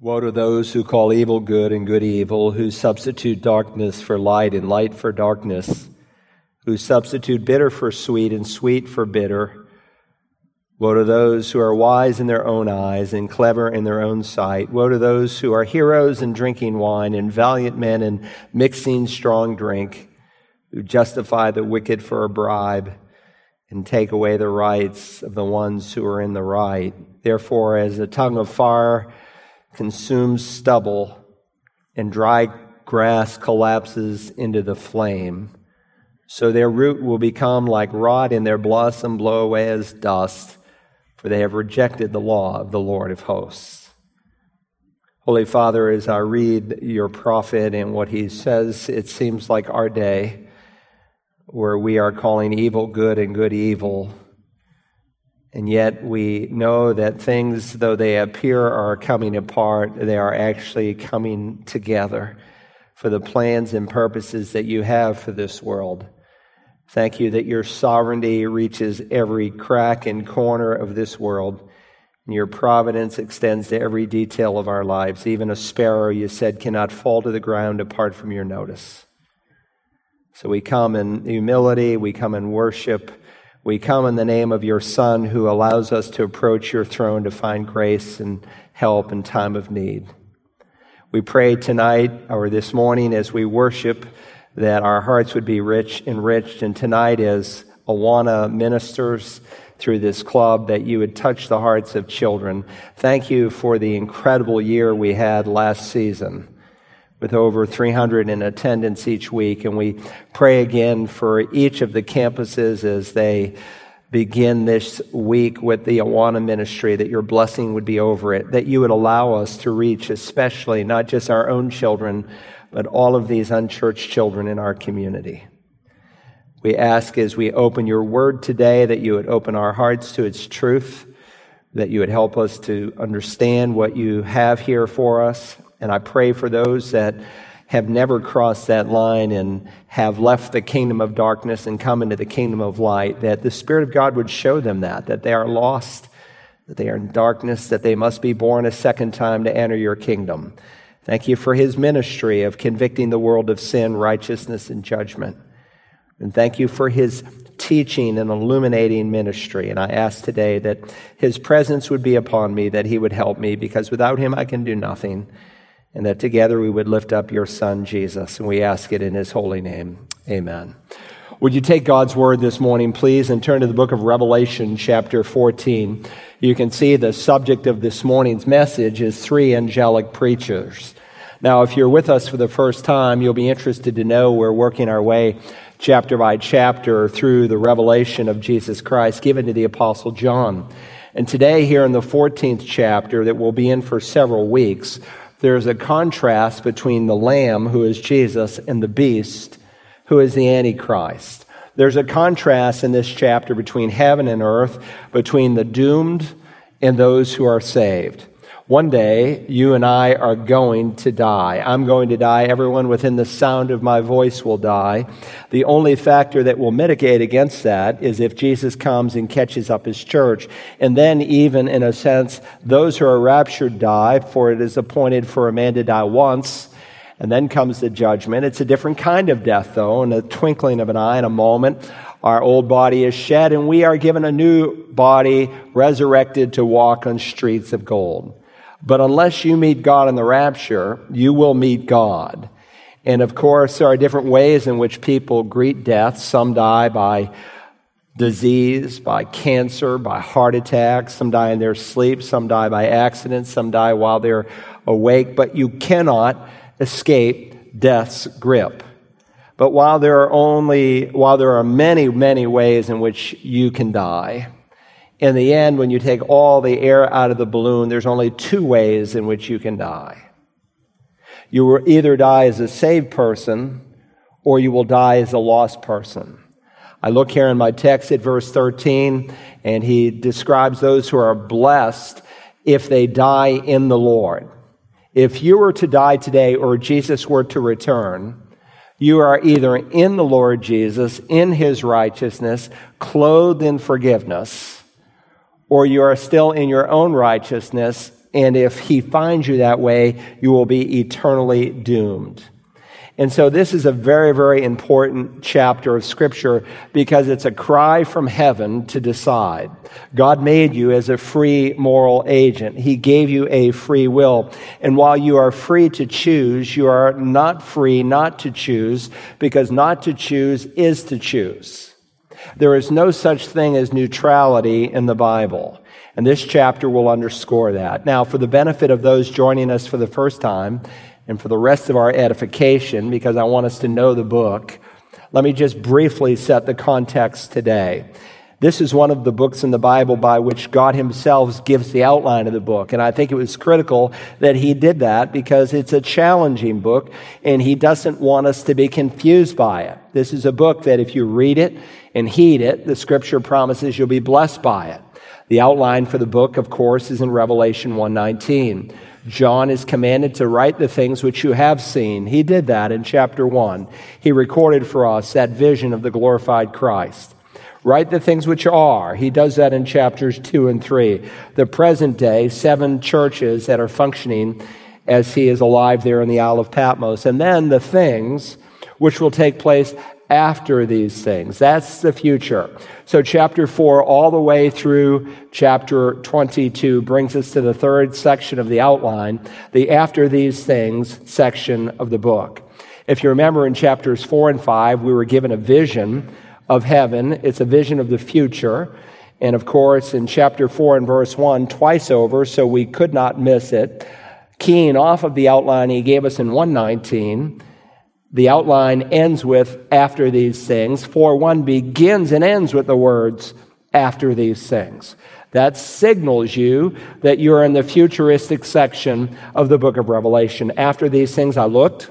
Woe to those who call evil good and good evil, who substitute darkness for light and light for darkness, who substitute bitter for sweet and sweet for bitter. Woe to those who are wise in their own eyes and clever in their own sight. Woe to those who are heroes in drinking wine and valiant men in mixing strong drink, who justify the wicked for a bribe and take away the rights of the ones who are in the right. Therefore, as a tongue of fire, consumes stubble, and dry grass collapses into the flame. So their root will become like rot, and their blossom blow away as dust, for they have rejected the law of the Lord of hosts. Holy Father, as I read your prophet and what he says, it seems like our day where we are calling evil good and good evil and yet we know that things, though they appear are coming apart, they are actually coming together for the plans and purposes that you have for this world. Thank you that your sovereignty reaches every crack and corner of this world. And your providence extends to every detail of our lives. Even a sparrow, you said, cannot fall to the ground apart from your notice. So we come in humility, we come in worship. We come in the name of your Son who allows us to approach your throne to find grace and help in time of need. We pray tonight or this morning as we worship that our hearts would be rich, enriched, and tonight as Awana ministers through this club that you would touch the hearts of children. Thank you for the incredible year we had last season with over 300 in attendance each week. And we pray again for each of the campuses as they begin this week with the Awana ministry, that your blessing would be over it, that you would allow us to reach, especially not just our own children, but all of these unchurched children in our community. We ask as we open your word today that you would open our hearts to its truth, that you would help us to understand what you have here for us, and I pray for those that have never crossed that line and have left the kingdom of darkness and come into the kingdom of light, that the Spirit of God would show them that, that they are lost, that they are in darkness, that they must be born a second time to enter your kingdom. Thank you for his ministry of convicting the world of sin, righteousness, and judgment. And thank you for his teaching and illuminating ministry. And I ask today that his presence would be upon me, that he would help me, because without him I can do nothing and that together we would lift up your Son, Jesus. And we ask it in his holy name. Amen. Would you take God's word this morning, please, and turn to the book of Revelation, chapter 14? You can see the subject of this morning's message is three angelic preachers. Now, if you're with us for the first time, you'll be interested to know we're working our way chapter by chapter through the revelation of Jesus Christ given to the Apostle John. And today, here in the 14th chapter that we'll be in for several weeks, there's a contrast between the Lamb, who is Jesus, and the beast, who is the Antichrist. There's a contrast in this chapter between heaven and earth, between the doomed and those who are saved. One day, you and I are going to die. I'm going to die. Everyone within the sound of my voice will die. The only factor that will mitigate against that is if Jesus comes and catches up his church. And then, even in a sense, those who are raptured die, for it is appointed for a man to die once. And then comes the judgment. It's a different kind of death, though, in a twinkling of an eye, in a moment. Our old body is shed, and we are given a new body, resurrected to walk on streets of gold. But unless you meet God in the rapture, you will meet God. And of course, there are different ways in which people greet death. Some die by disease, by cancer, by heart attack. Some die in their sleep. Some die by accident. Some die while they're awake. But you cannot escape death's grip. But while there are only, while there are many, many ways in which you can die, in the end, when you take all the air out of the balloon, there's only two ways in which you can die. You will either die as a saved person or you will die as a lost person. I look here in my text at verse 13, and he describes those who are blessed if they die in the Lord. If you were to die today or Jesus were to return, you are either in the Lord Jesus, in his righteousness, clothed in forgiveness or you are still in your own righteousness And if he finds you that way, you will be eternally doomed. And so this is a very, very important chapter of scripture because it's a cry from heaven to decide. God made you as a free moral agent. He gave you a free will. And while you are free to choose, you are not free not to choose because not to choose is to choose. There is no such thing as neutrality in the Bible. And this chapter will underscore that. Now, for the benefit of those joining us for the first time, and for the rest of our edification, because I want us to know the book, let me just briefly set the context today. This is one of the books in the Bible by which God Himself gives the outline of the book. And I think it was critical that He did that because it's a challenging book and He doesn't want us to be confused by it. This is a book that if you read it and heed it, the scripture promises you'll be blessed by it. The outline for the book, of course, is in Revelation 119. John is commanded to write the things which you have seen. He did that in chapter 1. He recorded for us that vision of the glorified Christ. Write the things which are. He does that in chapters 2 and 3. The present day, seven churches that are functioning as he is alive there in the Isle of Patmos. And then the things which will take place after these things. That's the future. So, chapter 4, all the way through chapter 22, brings us to the third section of the outline, the after these things section of the book. If you remember in chapters 4 and 5, we were given a vision of heaven, it's a vision of the future. And of course, in chapter 4 and verse 1, twice over, so we could not miss it. Keying off of the outline he gave us in 119, the outline ends with after these things, for one begins and ends with the words after these things. That signals you that you're in the futuristic section of the book of Revelation. After these things, I looked.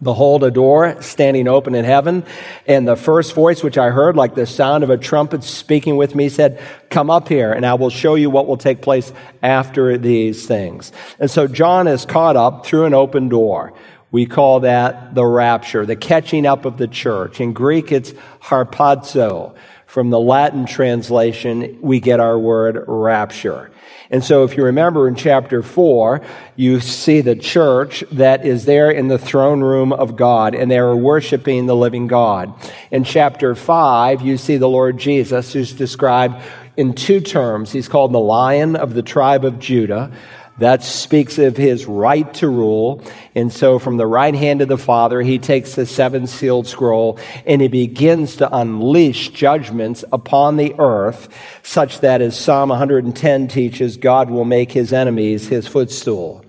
Behold, a door standing open in heaven. And the first voice which I heard, like the sound of a trumpet speaking with me, said, Come up here, and I will show you what will take place after these things. And so John is caught up through an open door. We call that the rapture, the catching up of the church. In Greek, it's harpazo. From the Latin translation, we get our word rapture. And so if you remember in chapter 4, you see the church that is there in the throne room of God, and they are worshiping the living God. In chapter 5, you see the Lord Jesus, who's described in two terms. He's called the Lion of the tribe of Judah. That speaks of his right to rule. And so from the right hand of the Father, he takes the seven sealed scroll and he begins to unleash judgments upon the earth, such that as Psalm 110 teaches, God will make his enemies his footstool.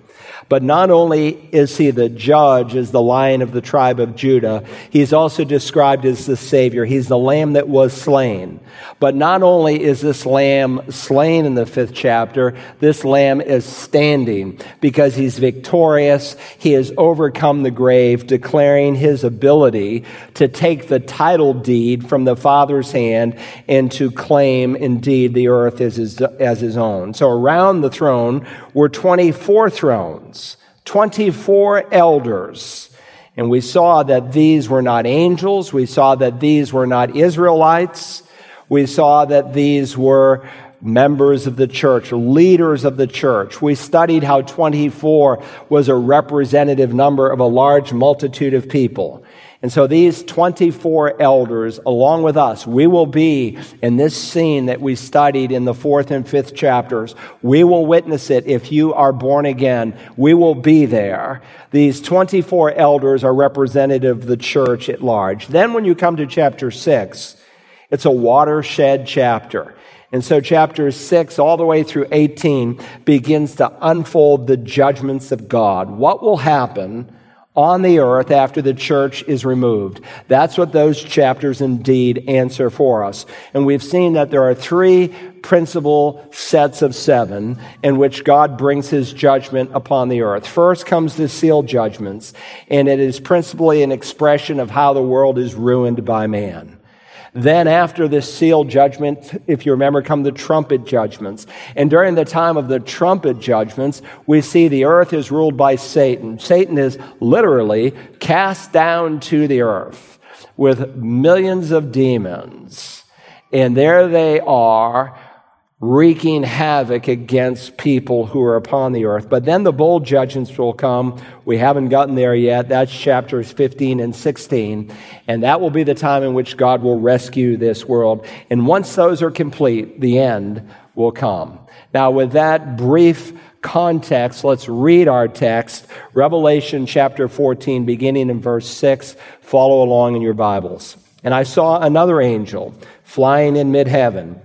But not only is he the judge as the lion of the tribe of Judah, he's also described as the Savior. He's the lamb that was slain. But not only is this lamb slain in the fifth chapter, this lamb is standing because he's victorious. He has overcome the grave, declaring his ability to take the title deed from the Father's hand and to claim indeed the earth as his, as his own. So around the throne were 24 thrones. 24 elders. And we saw that these were not angels. We saw that these were not Israelites. We saw that these were members of the church, leaders of the church. We studied how 24 was a representative number of a large multitude of people. And so these 24 elders, along with us, we will be in this scene that we studied in the fourth and fifth chapters. We will witness it if you are born again. We will be there. These 24 elders are representative of the church at large. Then when you come to chapter six, it's a watershed chapter. And so chapter 6 all the way through 18 begins to unfold the judgments of God. What will happen on the earth after the church is removed. That's what those chapters indeed answer for us. And we've seen that there are three principal sets of seven in which God brings his judgment upon the earth. First comes the seal judgments, and it is principally an expression of how the world is ruined by man. Then, after this seal judgment, if you remember, come the trumpet judgments. And during the time of the trumpet judgments, we see the earth is ruled by Satan. Satan is literally cast down to the earth with millions of demons. And there they are wreaking havoc against people who are upon the earth. But then the bowl judgments will come. We haven't gotten there yet. That's chapters 15 and 16. And that will be the time in which God will rescue this world. And once those are complete, the end will come. Now, with that brief context, let's read our text, Revelation chapter 14, beginning in verse 6. Follow along in your Bibles. And I saw another angel flying in mid heaven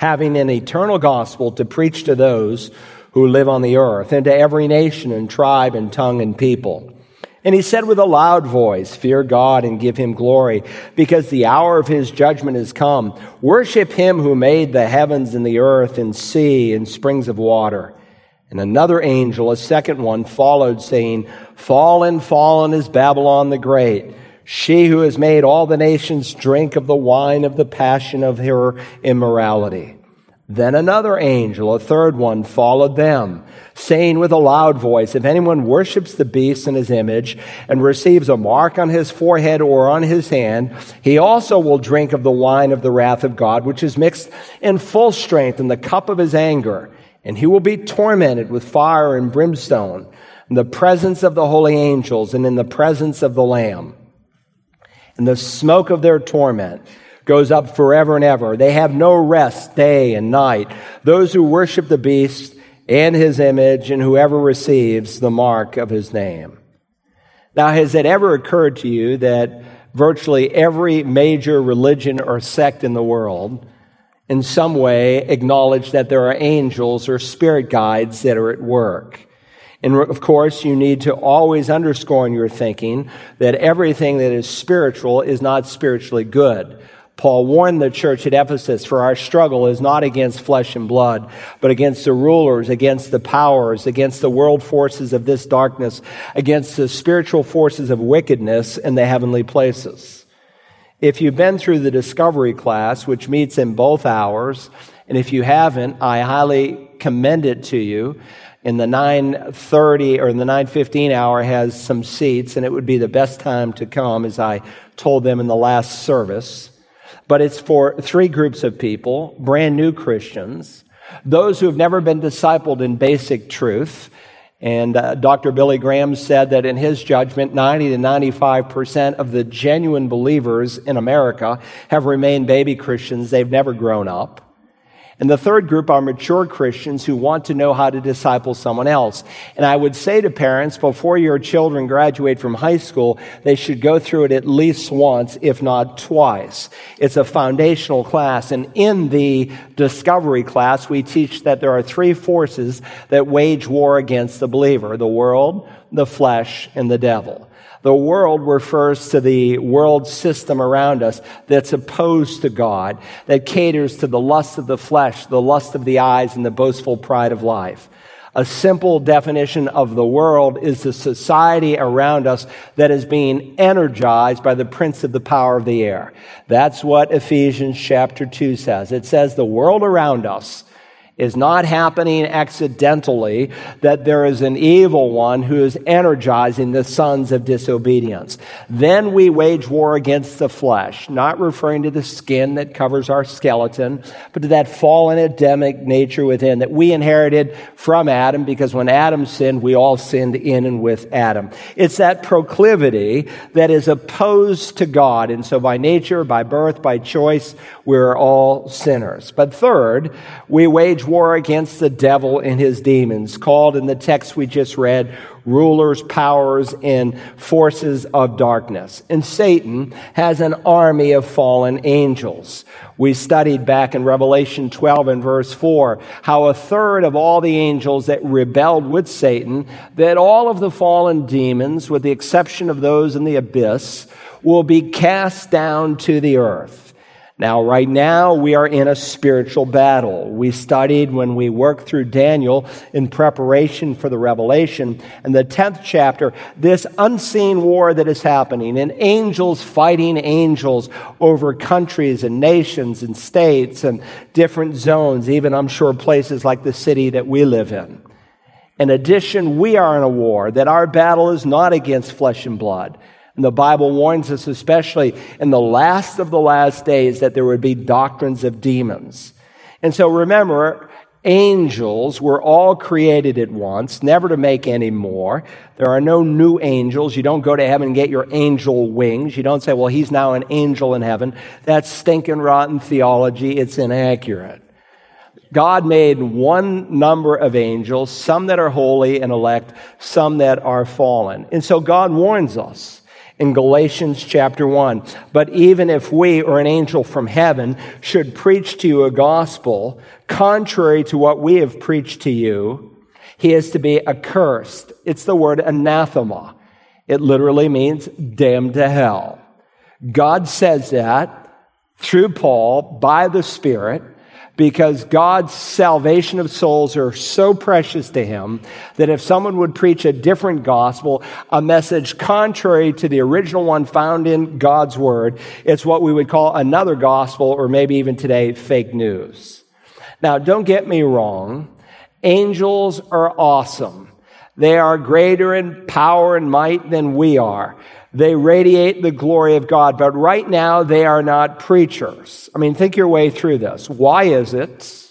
having an eternal gospel to preach to those who live on the earth and to every nation and tribe and tongue and people. And he said with a loud voice, Fear God and give him glory, because the hour of his judgment is come. Worship him who made the heavens and the earth and sea and springs of water. And another angel, a second one, followed, saying, Fallen, fallen is Babylon the Great, she who has made all the nations drink of the wine of the passion of her immorality. Then another angel, a third one, followed them, saying with a loud voice, If anyone worships the beast in his image and receives a mark on his forehead or on his hand, he also will drink of the wine of the wrath of God, which is mixed in full strength in the cup of his anger. And he will be tormented with fire and brimstone in the presence of the holy angels and in the presence of the Lamb. And the smoke of their torment goes up forever and ever. They have no rest day and night. Those who worship the beast and his image and whoever receives the mark of his name. Now, has it ever occurred to you that virtually every major religion or sect in the world in some way acknowledge that there are angels or spirit guides that are at work? And of course, you need to always underscore in your thinking that everything that is spiritual is not spiritually good. Paul warned the church at Ephesus, for our struggle is not against flesh and blood, but against the rulers, against the powers, against the world forces of this darkness, against the spiritual forces of wickedness in the heavenly places. If you've been through the discovery class, which meets in both hours, and if you haven't, I highly commend it to you. In the 9:30 or in the 9:15 hour has some seats and it would be the best time to come as I told them in the last service but it's for three groups of people brand new Christians, those who have never been discipled in basic truth. And uh, Dr. Billy Graham said that in his judgment, 90 to 95% of the genuine believers in America have remained baby Christians. They've never grown up. And the third group are mature Christians who want to know how to disciple someone else. And I would say to parents, before your children graduate from high school, they should go through it at least once, if not twice. It's a foundational class. And in the discovery class, we teach that there are three forces that wage war against the believer. The world, the flesh, and the devil. The world refers to the world system around us that's opposed to God, that caters to the lust of the flesh, the lust of the eyes, and the boastful pride of life. A simple definition of the world is the society around us that is being energized by the prince of the power of the air. That's what Ephesians chapter 2 says. It says the world around us is not happening accidentally, that there is an evil one who is energizing the sons of disobedience. Then we wage war against the flesh, not referring to the skin that covers our skeleton, but to that fallen Adamic nature within that we inherited from Adam because when Adam sinned, we all sinned in and with Adam. It's that proclivity that is opposed to God. And so by nature, by birth, by choice, we're all sinners. But third, we wage war against the devil and his demons, called in the text we just read, rulers, powers, and forces of darkness. And Satan has an army of fallen angels. We studied back in Revelation 12 and verse 4 how a third of all the angels that rebelled with Satan, that all of the fallen demons, with the exception of those in the abyss, will be cast down to the earth. Now, right now, we are in a spiritual battle. We studied when we worked through Daniel in preparation for the revelation. In the 10th chapter, this unseen war that is happening, and angels fighting angels over countries and nations and states and different zones, even I'm sure places like the city that we live in. In addition, we are in a war, that our battle is not against flesh and blood. And the Bible warns us, especially in the last of the last days, that there would be doctrines of demons. And so remember, angels were all created at once, never to make any more. There are no new angels. You don't go to heaven and get your angel wings. You don't say, well, he's now an angel in heaven. That's stinking rotten theology. It's inaccurate. God made one number of angels, some that are holy and elect, some that are fallen. And so God warns us in Galatians chapter 1. But even if we or an angel from heaven should preach to you a gospel contrary to what we have preached to you, he is to be accursed. It's the word anathema. It literally means damned to hell. God says that through Paul by the Spirit because God's salvation of souls are so precious to him that if someone would preach a different gospel, a message contrary to the original one found in God's word, it's what we would call another gospel or maybe even today fake news. Now, don't get me wrong. Angels are awesome. They are greater in power and might than we are. They radiate the glory of God, but right now they are not preachers. I mean, think your way through this. Why is it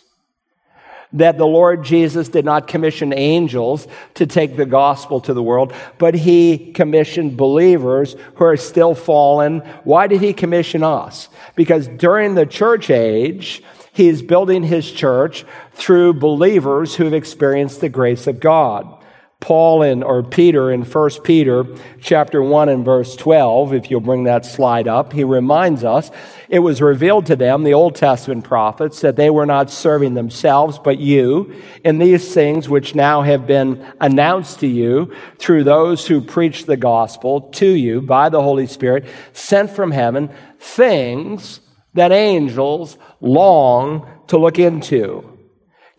that the Lord Jesus did not commission angels to take the gospel to the world, but he commissioned believers who are still fallen? Why did he commission us? Because during the church age, he is building his church through believers who have experienced the grace of God. Paul in, or Peter in 1 Peter chapter 1 and verse 12, if you'll bring that slide up, he reminds us it was revealed to them, the Old Testament prophets, that they were not serving themselves, but you in these things which now have been announced to you through those who preach the gospel to you by the Holy Spirit sent from heaven, things that angels long to look into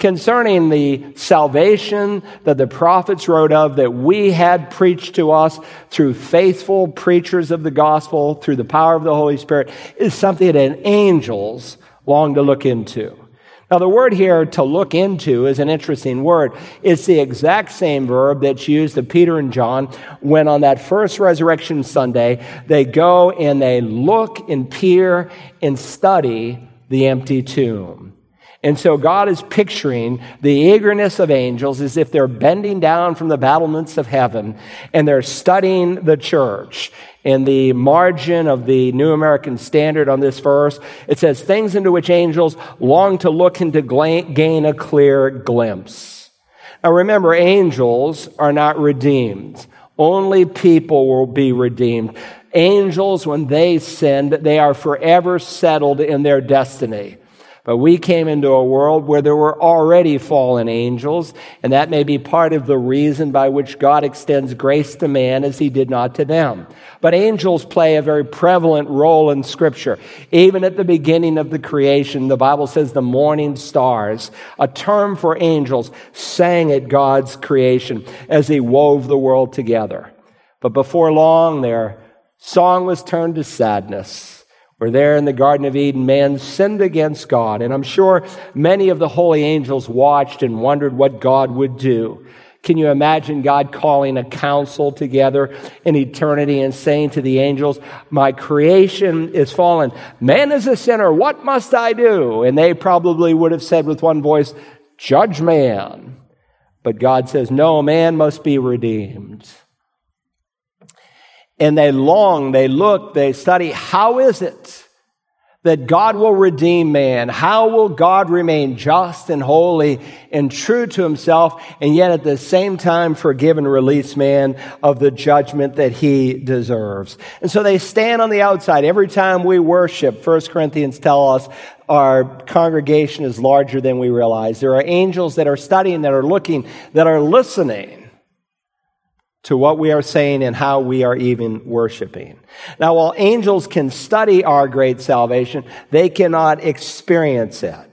concerning the salvation that the prophets wrote of that we had preached to us through faithful preachers of the gospel through the power of the Holy Spirit is something that angels long to look into. Now, the word here to look into is an interesting word. It's the exact same verb that's used of Peter and John when on that first resurrection Sunday, they go and they look and peer and study the empty tomb. And so God is picturing the eagerness of angels as if they're bending down from the battlements of heaven and they're studying the church. In the margin of the New American Standard on this verse, it says, things into which angels long to look and to gain a clear glimpse. Now remember, angels are not redeemed. Only people will be redeemed. Angels, when they sinned, they are forever settled in their destiny. But we came into a world where there were already fallen angels, and that may be part of the reason by which God extends grace to man as he did not to them. But angels play a very prevalent role in Scripture. Even at the beginning of the creation, the Bible says the morning stars, a term for angels, sang at God's creation as he wove the world together. But before long, their song was turned to sadness where there in the Garden of Eden, man sinned against God. And I'm sure many of the holy angels watched and wondered what God would do. Can you imagine God calling a council together in eternity and saying to the angels, My creation is fallen. Man is a sinner. What must I do? And they probably would have said with one voice, Judge man. But God says, No, man must be redeemed and they long, they look, they study. How is it that God will redeem man? How will God remain just and holy and true to himself and yet at the same time forgive and release man of the judgment that he deserves? And so they stand on the outside. Every time we worship, 1 Corinthians tell us our congregation is larger than we realize. There are angels that are studying, that are looking, that are listening to what we are saying and how we are even worshiping. Now, while angels can study our great salvation, they cannot experience it.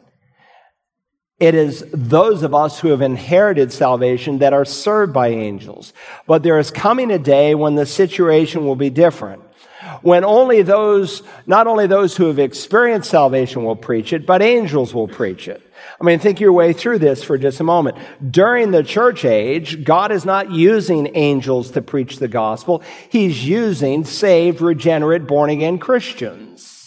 It is those of us who have inherited salvation that are served by angels. But there is coming a day when the situation will be different. When only those, not only those who have experienced salvation will preach it, but angels will preach it. I mean, think your way through this for just a moment. During the church age, God is not using angels to preach the gospel. He's using saved, regenerate, born again Christians.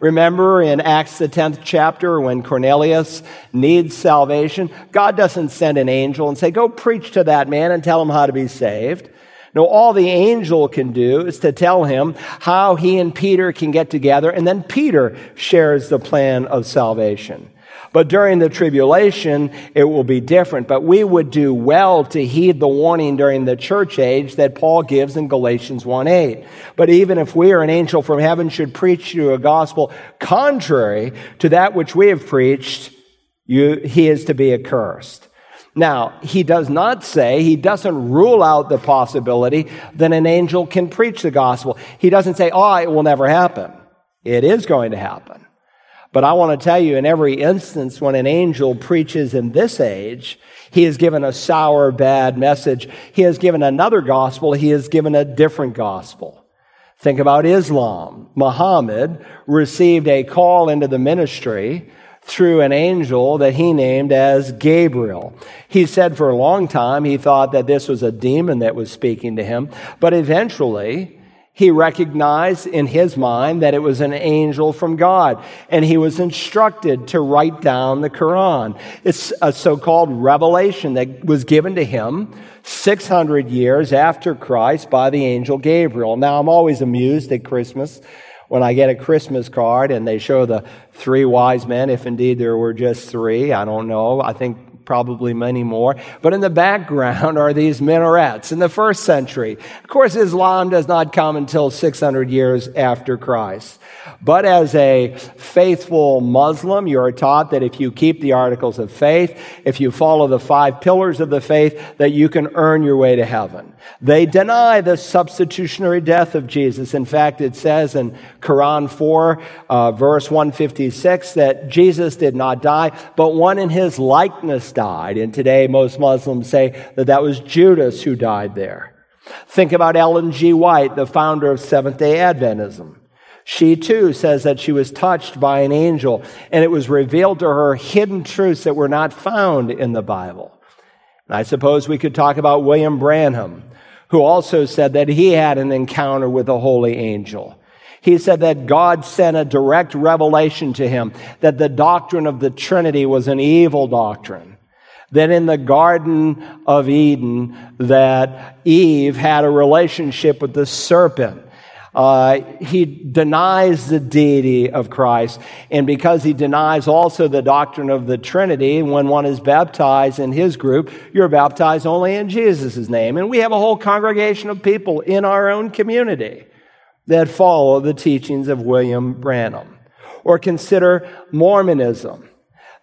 Remember in Acts, the 10th chapter, when Cornelius needs salvation, God doesn't send an angel and say, Go preach to that man and tell him how to be saved. No, all the angel can do is to tell him how he and Peter can get together, and then Peter shares the plan of salvation. But during the tribulation, it will be different. But we would do well to heed the warning during the church age that Paul gives in Galatians 1 8. But even if we or an angel from heaven should preach you a gospel contrary to that which we have preached, you, he is to be accursed. Now, he does not say, he doesn't rule out the possibility that an angel can preach the gospel. He doesn't say, oh, it will never happen. It is going to happen. But I want to tell you, in every instance when an angel preaches in this age, he has given a sour, bad message. He has given another gospel. He has given a different gospel. Think about Islam. Muhammad received a call into the ministry through an angel that he named as Gabriel. He said for a long time he thought that this was a demon that was speaking to him, but eventually he recognized in his mind that it was an angel from God, and he was instructed to write down the Quran. It's a so-called revelation that was given to him 600 years after Christ by the angel Gabriel. Now I'm always amused at Christmas when I get a Christmas card and they show the three wise men, if indeed there were just three, I don't know. I think probably many more. But in the background are these minarets in the first century. Of course, Islam does not come until 600 years after Christ. But as a faithful Muslim, you are taught that if you keep the articles of faith, if you follow the five pillars of the faith, that you can earn your way to heaven. They deny the substitutionary death of Jesus. In fact, it says in Quran 4, uh, verse 156, that Jesus did not die, but one in his likeness died. And today, most Muslims say that that was Judas who died there. Think about Ellen G. White, the founder of Seventh day Adventism. She too says that she was touched by an angel and it was revealed to her hidden truths that were not found in the Bible. And I suppose we could talk about William Branham, who also said that he had an encounter with a holy angel. He said that God sent a direct revelation to him that the doctrine of the Trinity was an evil doctrine. That in the Garden of Eden, that Eve had a relationship with the serpent uh, he denies the deity of Christ. And because he denies also the doctrine of the Trinity, when one is baptized in his group, you're baptized only in Jesus' name. And we have a whole congregation of people in our own community that follow the teachings of William Branham. Or consider Mormonism.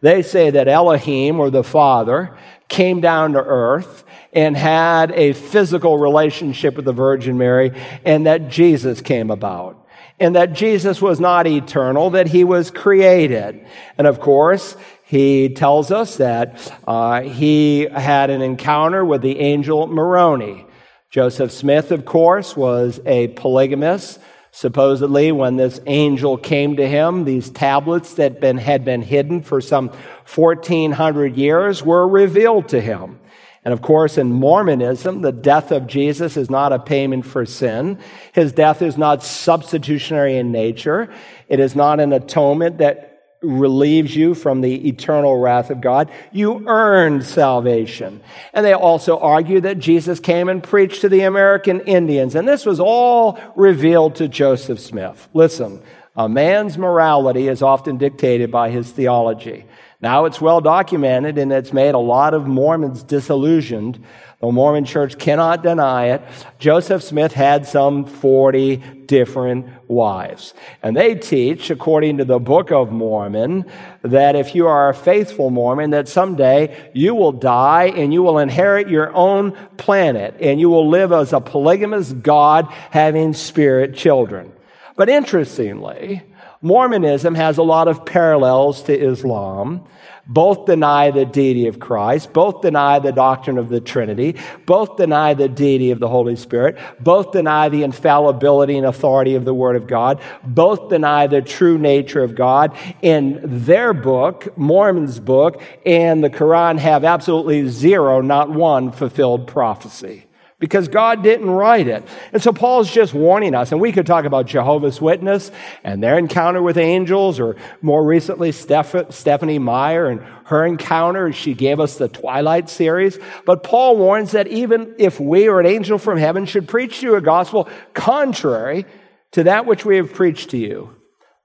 They say that Elohim, or the Father, came down to earth and had a physical relationship with the Virgin Mary, and that Jesus came about. And that Jesus was not eternal, that he was created. And of course, he tells us that uh, he had an encounter with the angel Moroni. Joseph Smith, of course, was a polygamist. Supposedly, when this angel came to him, these tablets that been, had been hidden for some 1400 years were revealed to him. And of course, in Mormonism, the death of Jesus is not a payment for sin. His death is not substitutionary in nature. It is not an atonement that relieves you from the eternal wrath of God. You earned salvation. And they also argue that Jesus came and preached to the American Indians. And this was all revealed to Joseph Smith. Listen, a man's morality is often dictated by his theology. Now it's well documented and it's made a lot of Mormons disillusioned. The Mormon church cannot deny it. Joseph Smith had some 40 different wives. And they teach, according to the Book of Mormon, that if you are a faithful Mormon, that someday you will die and you will inherit your own planet and you will live as a polygamous God having spirit children. But interestingly, Mormonism has a lot of parallels to Islam. Both deny the deity of Christ. Both deny the doctrine of the Trinity. Both deny the deity of the Holy Spirit. Both deny the infallibility and authority of the Word of God. Both deny the true nature of God. In their book, Mormon's book, and the Quran have absolutely zero, not one fulfilled prophecy. Because God didn't write it. And so Paul's just warning us, and we could talk about Jehovah's Witness and their encounter with angels, or more recently, Steph- Stephenie Meyer and her encounter. She gave us the Twilight series. But Paul warns that even if we or an angel from heaven should preach to you a gospel contrary to that which we have preached to you,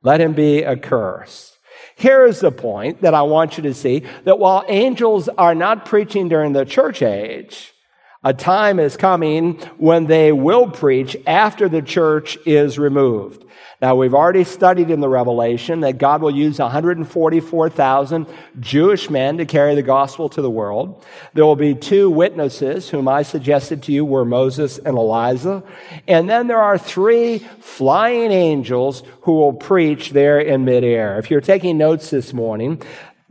let him be accursed. Here is the point that I want you to see that while angels are not preaching during the church age, a time is coming when they will preach after the church is removed. Now, we've already studied in the Revelation that God will use 144,000 Jewish men to carry the gospel to the world. There will be two witnesses, whom I suggested to you were Moses and Elijah. And then there are three flying angels who will preach there in midair. If you're taking notes this morning,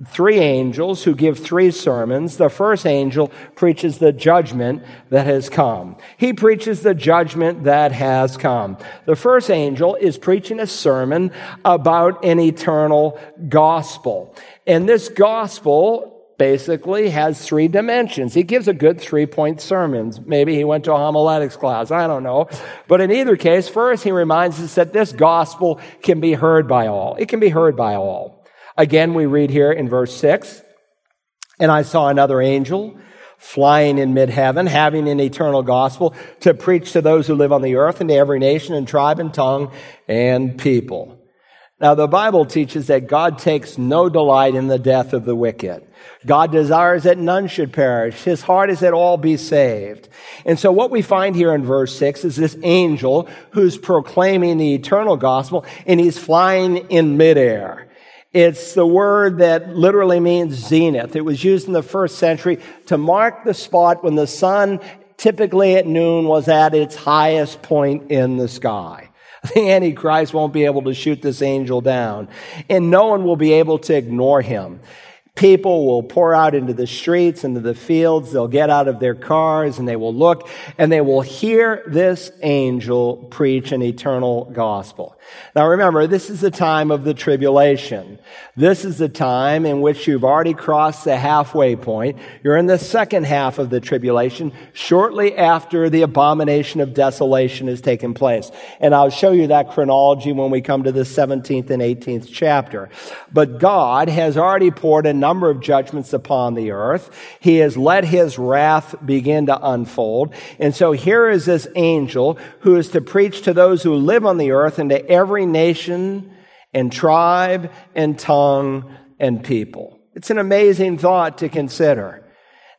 three angels who give three sermons. The first angel preaches the judgment that has come. He preaches the judgment that has come. The first angel is preaching a sermon about an eternal gospel. And this gospel basically has three dimensions. He gives a good three point sermon. Maybe he went to a homiletics class. I don't know. But in either case, first he reminds us that this gospel can be heard by all. It can be heard by all. Again, we read here in verse 6 And I saw another angel flying in mid heaven, having an eternal gospel to preach to those who live on the earth and to every nation and tribe and tongue and people. Now, the Bible teaches that God takes no delight in the death of the wicked. God desires that none should perish. His heart is that all be saved. And so what we find here in verse 6 is this angel who's proclaiming the eternal gospel and he's flying in midair. It's the word that literally means zenith. It was used in the first century to mark the spot when the sun, typically at noon, was at its highest point in the sky. The Antichrist won't be able to shoot this angel down, and no one will be able to ignore him. People will pour out into the streets, into the fields. They'll get out of their cars and they will look and they will hear this angel preach an eternal gospel. Now remember, this is the time of the tribulation. This is the time in which you've already crossed the halfway point. You're in the second half of the tribulation, shortly after the abomination of desolation has taken place. And I'll show you that chronology when we come to the 17th and 18th chapter. But God has already poured a number of judgments upon the earth. He has let his wrath begin to unfold. And so here is this angel who is to preach to those who live on the earth and to every nation and tribe and tongue and people. It's an amazing thought to consider.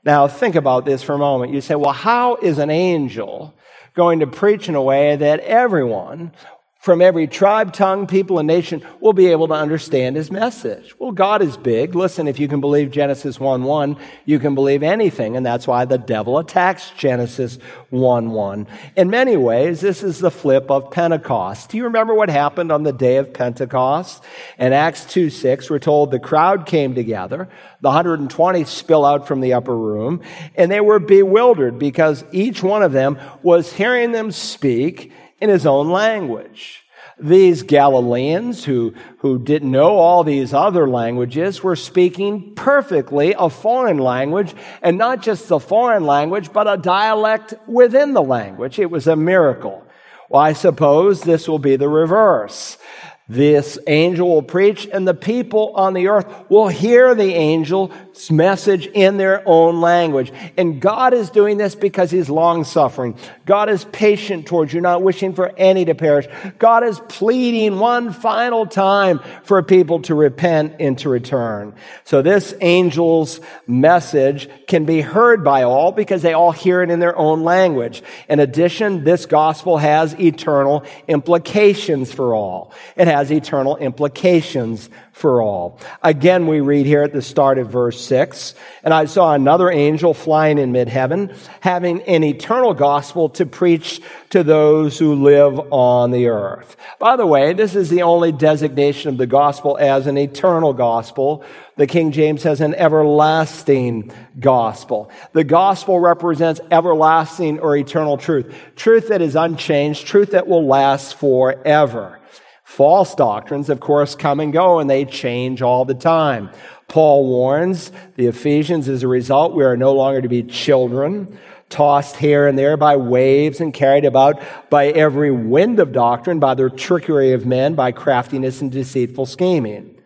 Now, think about this for a moment. You say, well, how is an angel going to preach in a way that everyone from every tribe, tongue, people, and nation will be able to understand his message. Well, God is big. Listen, if you can believe Genesis 1 1, you can believe anything. And that's why the devil attacks Genesis 1 1. In many ways, this is the flip of Pentecost. Do you remember what happened on the day of Pentecost? In Acts 2 6, we're told the crowd came together. The 120 spill out from the upper room, and they were bewildered because each one of them was hearing them speak in his own language. These Galileans who, who didn't know all these other languages were speaking perfectly a foreign language, and not just the foreign language, but a dialect within the language. It was a miracle. Well, I suppose this will be the reverse. This angel will preach, and the people on the earth will hear the angel's message in their own language. And God is doing this because He's long suffering. God is patient towards you, not wishing for any to perish. God is pleading one final time for people to repent and to return. So this angel's message can be heard by all because they all hear it in their own language. In addition, this gospel has eternal implications for all. It has eternal implications for all. Again, we read here at the start of verse 6 And I saw another angel flying in mid heaven, having an eternal gospel to preach to those who live on the earth. By the way, this is the only designation of the gospel as an eternal gospel. The King James has an everlasting gospel. The gospel represents everlasting or eternal truth. Truth that is unchanged, truth that will last forever. False doctrines, of course, come and go and they change all the time. Paul warns the Ephesians as a result, we are no longer to be children, tossed here and there by waves and carried about by every wind of doctrine, by the trickery of men, by craftiness and deceitful scheming.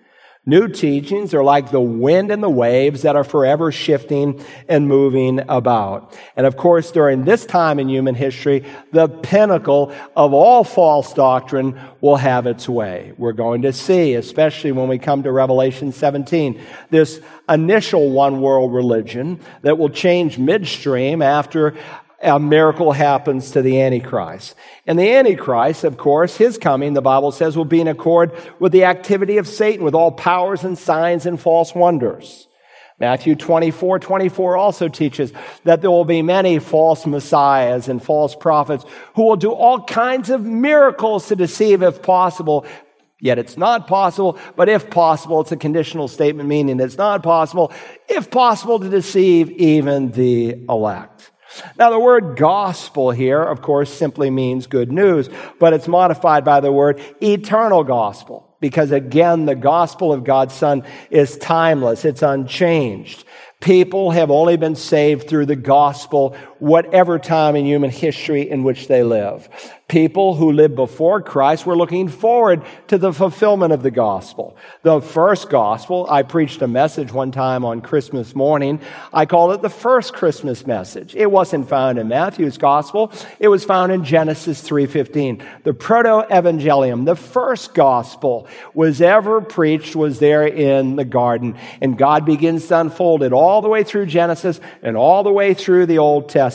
New teachings are like the wind and the waves that are forever shifting and moving about. And of course, during this time in human history, the pinnacle of all false doctrine will have its way. We're going to see, especially when we come to Revelation 17, this initial one world religion that will change midstream after a miracle happens to the Antichrist. And the Antichrist, of course, his coming, the Bible says, will be in accord with the activity of Satan, with all powers and signs and false wonders. Matthew 24, 24 also teaches that there will be many false messiahs and false prophets who will do all kinds of miracles to deceive, if possible, Yet it's not possible, but if possible, it's a conditional statement meaning it's not possible, if possible, to deceive even the elect. Now, the word gospel here, of course, simply means good news, but it's modified by the word eternal gospel. Because again, the gospel of God's Son is timeless. It's unchanged. People have only been saved through the gospel, whatever time in human history in which they live. People who lived before Christ were looking forward to the fulfillment of the gospel. The first gospel, I preached a message one time on Christmas morning. I called it the first Christmas message. It wasn't found in Matthew's gospel. It was found in Genesis 3.15. The proto-evangelium, the first gospel was ever preached was there in the garden. And God begins to unfold it all the way through Genesis and all the way through the Old Testament.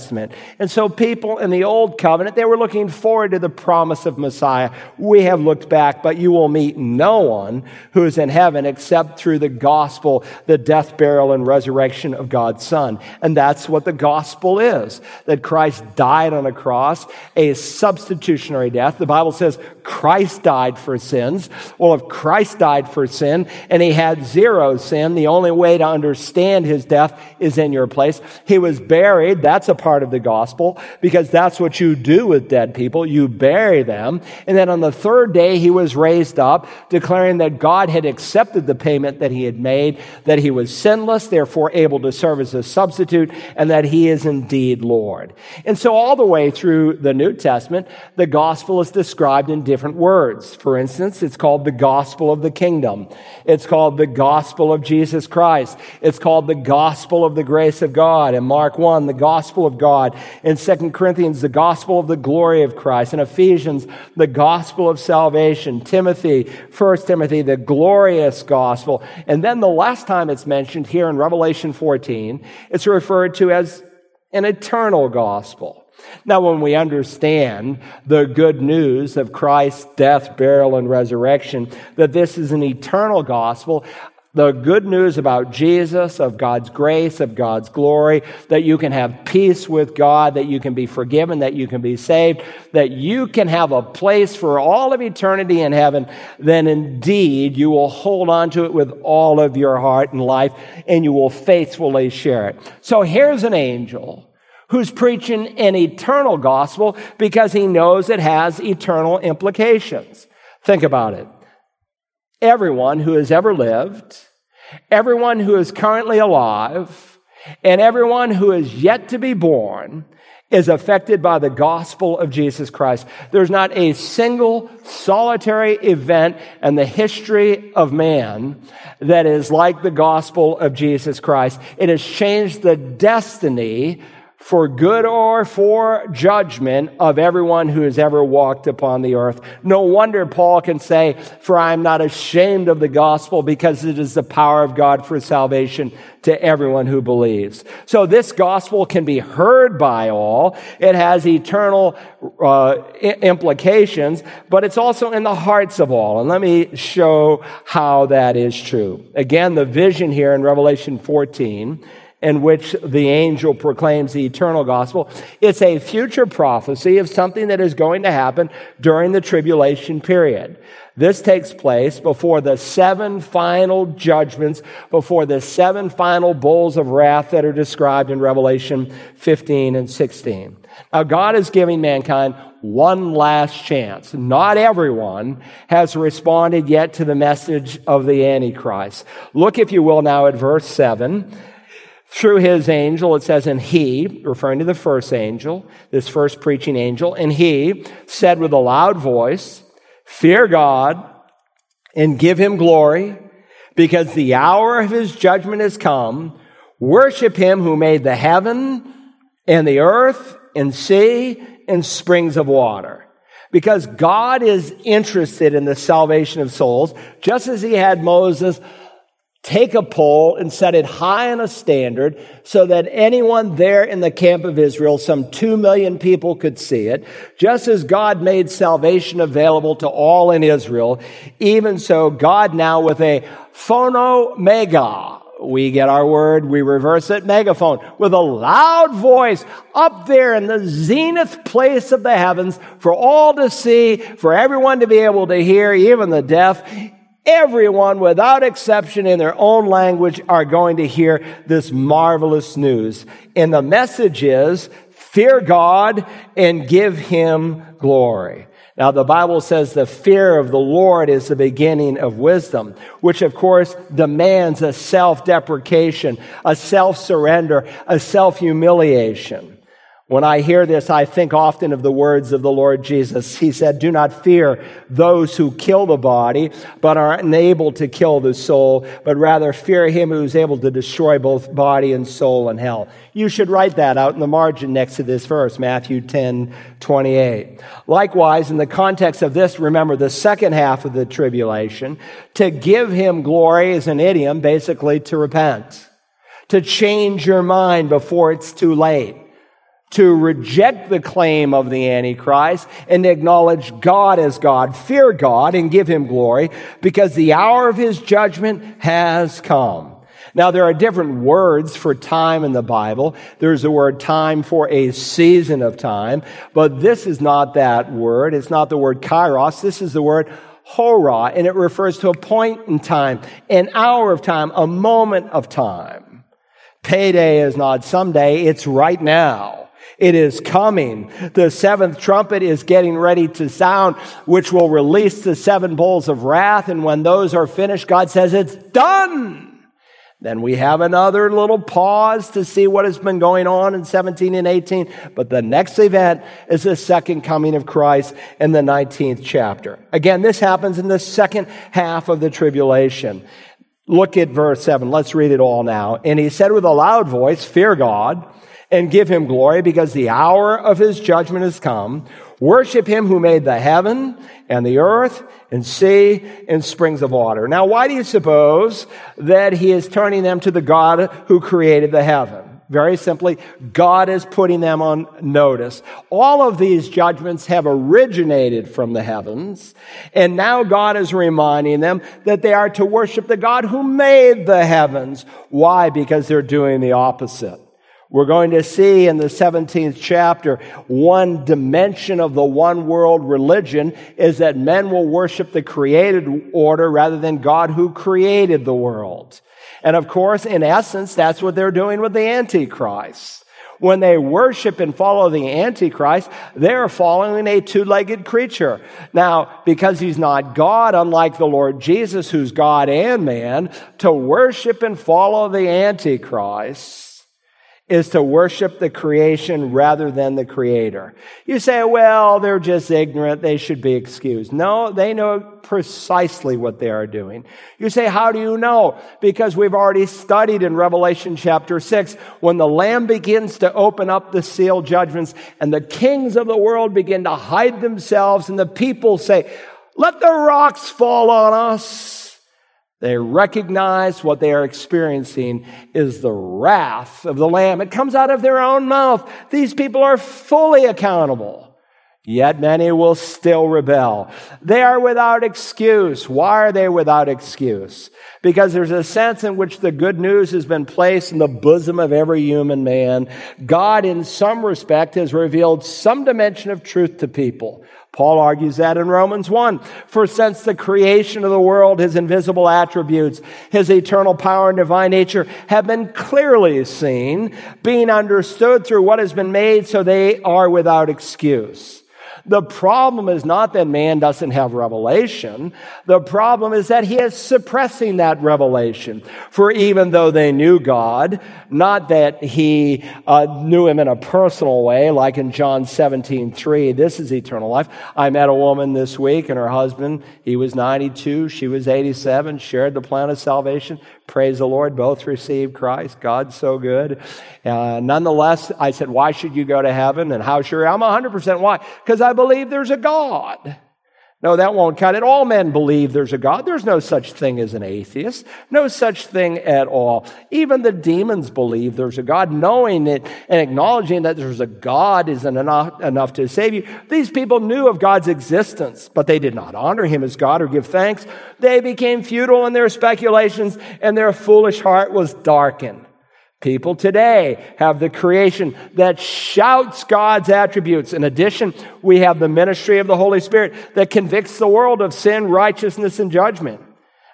And so people in the Old Covenant, they were looking forward forward to the promise of Messiah. We have looked back, but you will meet no one who is in heaven except through the gospel, the death, burial, and resurrection of God's Son. And that's what the gospel is that Christ died on a cross, a substitutionary death. The Bible says Christ died for sins. Well, if Christ died for sin and he had zero sin, the only way to understand his death is in your place. He was buried. That's a part of the gospel because that's what you do with dead people you bury them. And then on the third day, he was raised up, declaring that God had accepted the payment that he had made, that he was sinless, therefore able to serve as a substitute, and that he is indeed Lord. And so all the way through the New Testament, the gospel is described in different words. For instance, it's called the gospel of the kingdom. It's called the gospel of Jesus Christ. It's called the gospel of the grace of God. In Mark 1, the gospel of God. In 2 Corinthians, the gospel of the glory of Christ. Christ. In Ephesians, the gospel of salvation. Timothy, 1 Timothy, the glorious gospel. And then the last time it's mentioned here in Revelation 14, it's referred to as an eternal gospel. Now, when we understand the good news of Christ's death, burial, and resurrection, that this is an eternal gospel, the good news about Jesus, of God's grace, of God's glory, that you can have peace with God, that you can be forgiven, that you can be saved, that you can have a place for all of eternity in heaven, then indeed you will hold on to it with all of your heart and life, and you will faithfully share it. So here's an angel who's preaching an eternal gospel because he knows it has eternal implications. Think about it everyone who has ever lived, everyone who is currently alive, and everyone who is yet to be born is affected by the gospel of Jesus Christ. There's not a single solitary event in the history of man that is like the gospel of Jesus Christ. It has changed the destiny for good or for judgment of everyone who has ever walked upon the earth. No wonder Paul can say, For I am not ashamed of the gospel because it is the power of God for salvation to everyone who believes. So this gospel can be heard by all. It has eternal uh, implications, but it's also in the hearts of all. And let me show how that is true. Again, the vision here in Revelation 14 in which the angel proclaims the eternal gospel. It's a future prophecy of something that is going to happen during the tribulation period. This takes place before the seven final judgments, before the seven final bowls of wrath that are described in Revelation 15 and 16. Now, God is giving mankind one last chance. Not everyone has responded yet to the message of the Antichrist. Look, if you will, now at verse 7 through his angel, it says, and he, referring to the first angel, this first preaching angel, and he said with a loud voice, Fear God and give him glory, because the hour of his judgment has come. Worship him who made the heaven and the earth and sea and springs of water. Because God is interested in the salvation of souls, just as he had Moses take a pole and set it high on a standard so that anyone there in the camp of Israel, some two million people could see it. Just as God made salvation available to all in Israel, even so God now with a phono mega, we get our word, we reverse it, megaphone, with a loud voice up there in the zenith place of the heavens for all to see, for everyone to be able to hear, even the deaf everyone without exception in their own language are going to hear this marvelous news. And the message is fear God and give him glory. Now, the Bible says the fear of the Lord is the beginning of wisdom, which of course demands a self deprecation, a self surrender, a self humiliation. When I hear this, I think often of the words of the Lord Jesus. He said, Do not fear those who kill the body, but are unable to kill the soul, but rather fear him who is able to destroy both body and soul in hell. You should write that out in the margin next to this verse, Matthew 10, 28. Likewise, in the context of this, remember the second half of the tribulation, to give him glory is an idiom, basically to repent, to change your mind before it's too late to reject the claim of the Antichrist and acknowledge God as God, fear God and give him glory because the hour of his judgment has come. Now, there are different words for time in the Bible. There's a word time for a season of time, but this is not that word. It's not the word kairos. This is the word hora, and it refers to a point in time, an hour of time, a moment of time. Payday is not someday, it's right now. It is coming. The seventh trumpet is getting ready to sound, which will release the seven bowls of wrath. And when those are finished, God says, it's done. Then we have another little pause to see what has been going on in 17 and 18. But the next event is the second coming of Christ in the 19th chapter. Again, this happens in the second half of the tribulation. Look at verse 7. Let's read it all now. And he said with a loud voice, Fear God and give him glory because the hour of his judgment has come. Worship him who made the heaven and the earth and sea and springs of water. Now, why do you suppose that he is turning them to the God who created the heaven? Very simply, God is putting them on notice. All of these judgments have originated from the heavens, and now God is reminding them that they are to worship the God who made the heavens. Why? Because they're doing the opposite. We're going to see in the 17th chapter one dimension of the one world religion is that men will worship the created order rather than God who created the world. And of course, in essence, that's what they're doing with the Antichrist. When they worship and follow the Antichrist, they're following a two-legged creature. Now, because he's not God, unlike the Lord Jesus, who's God and man, to worship and follow the Antichrist is to worship the creation rather than the creator. You say, well, they're just ignorant. They should be excused. No, they know precisely what they are doing. You say, how do you know? Because we've already studied in Revelation chapter 6 when the Lamb begins to open up the seal judgments and the kings of the world begin to hide themselves and the people say, let the rocks fall on us. They recognize what they are experiencing is the wrath of the Lamb. It comes out of their own mouth. These people are fully accountable. Yet many will still rebel. They are without excuse. Why are they without excuse? Because there's a sense in which the good news has been placed in the bosom of every human man. God, in some respect, has revealed some dimension of truth to people. Paul argues that in Romans 1. For since the creation of the world, his invisible attributes, his eternal power and divine nature have been clearly seen, being understood through what has been made, so they are without excuse. The problem is not that man doesn't have revelation. The problem is that he is suppressing that revelation. For even though they knew God, not that he uh, knew him in a personal way, like in John 17, 3, this is eternal life. I met a woman this week and her husband, he was 92, she was 87, shared the plan of salvation. Praise the Lord, both received Christ. God's so good. Uh, nonetheless, I said, why should you go to heaven? And how sure? I'm 100% why? Because I believe there's a God. No, that won't cut it. All men believe there's a God. There's no such thing as an atheist. No such thing at all. Even the demons believe there's a God. Knowing it and acknowledging that there's a God isn't enough, enough to save you. These people knew of God's existence, but they did not honor him as God or give thanks. They became futile in their speculations and their foolish heart was darkened. People today have the creation that shouts God's attributes. In addition, we have the ministry of the Holy Spirit that convicts the world of sin, righteousness, and judgment.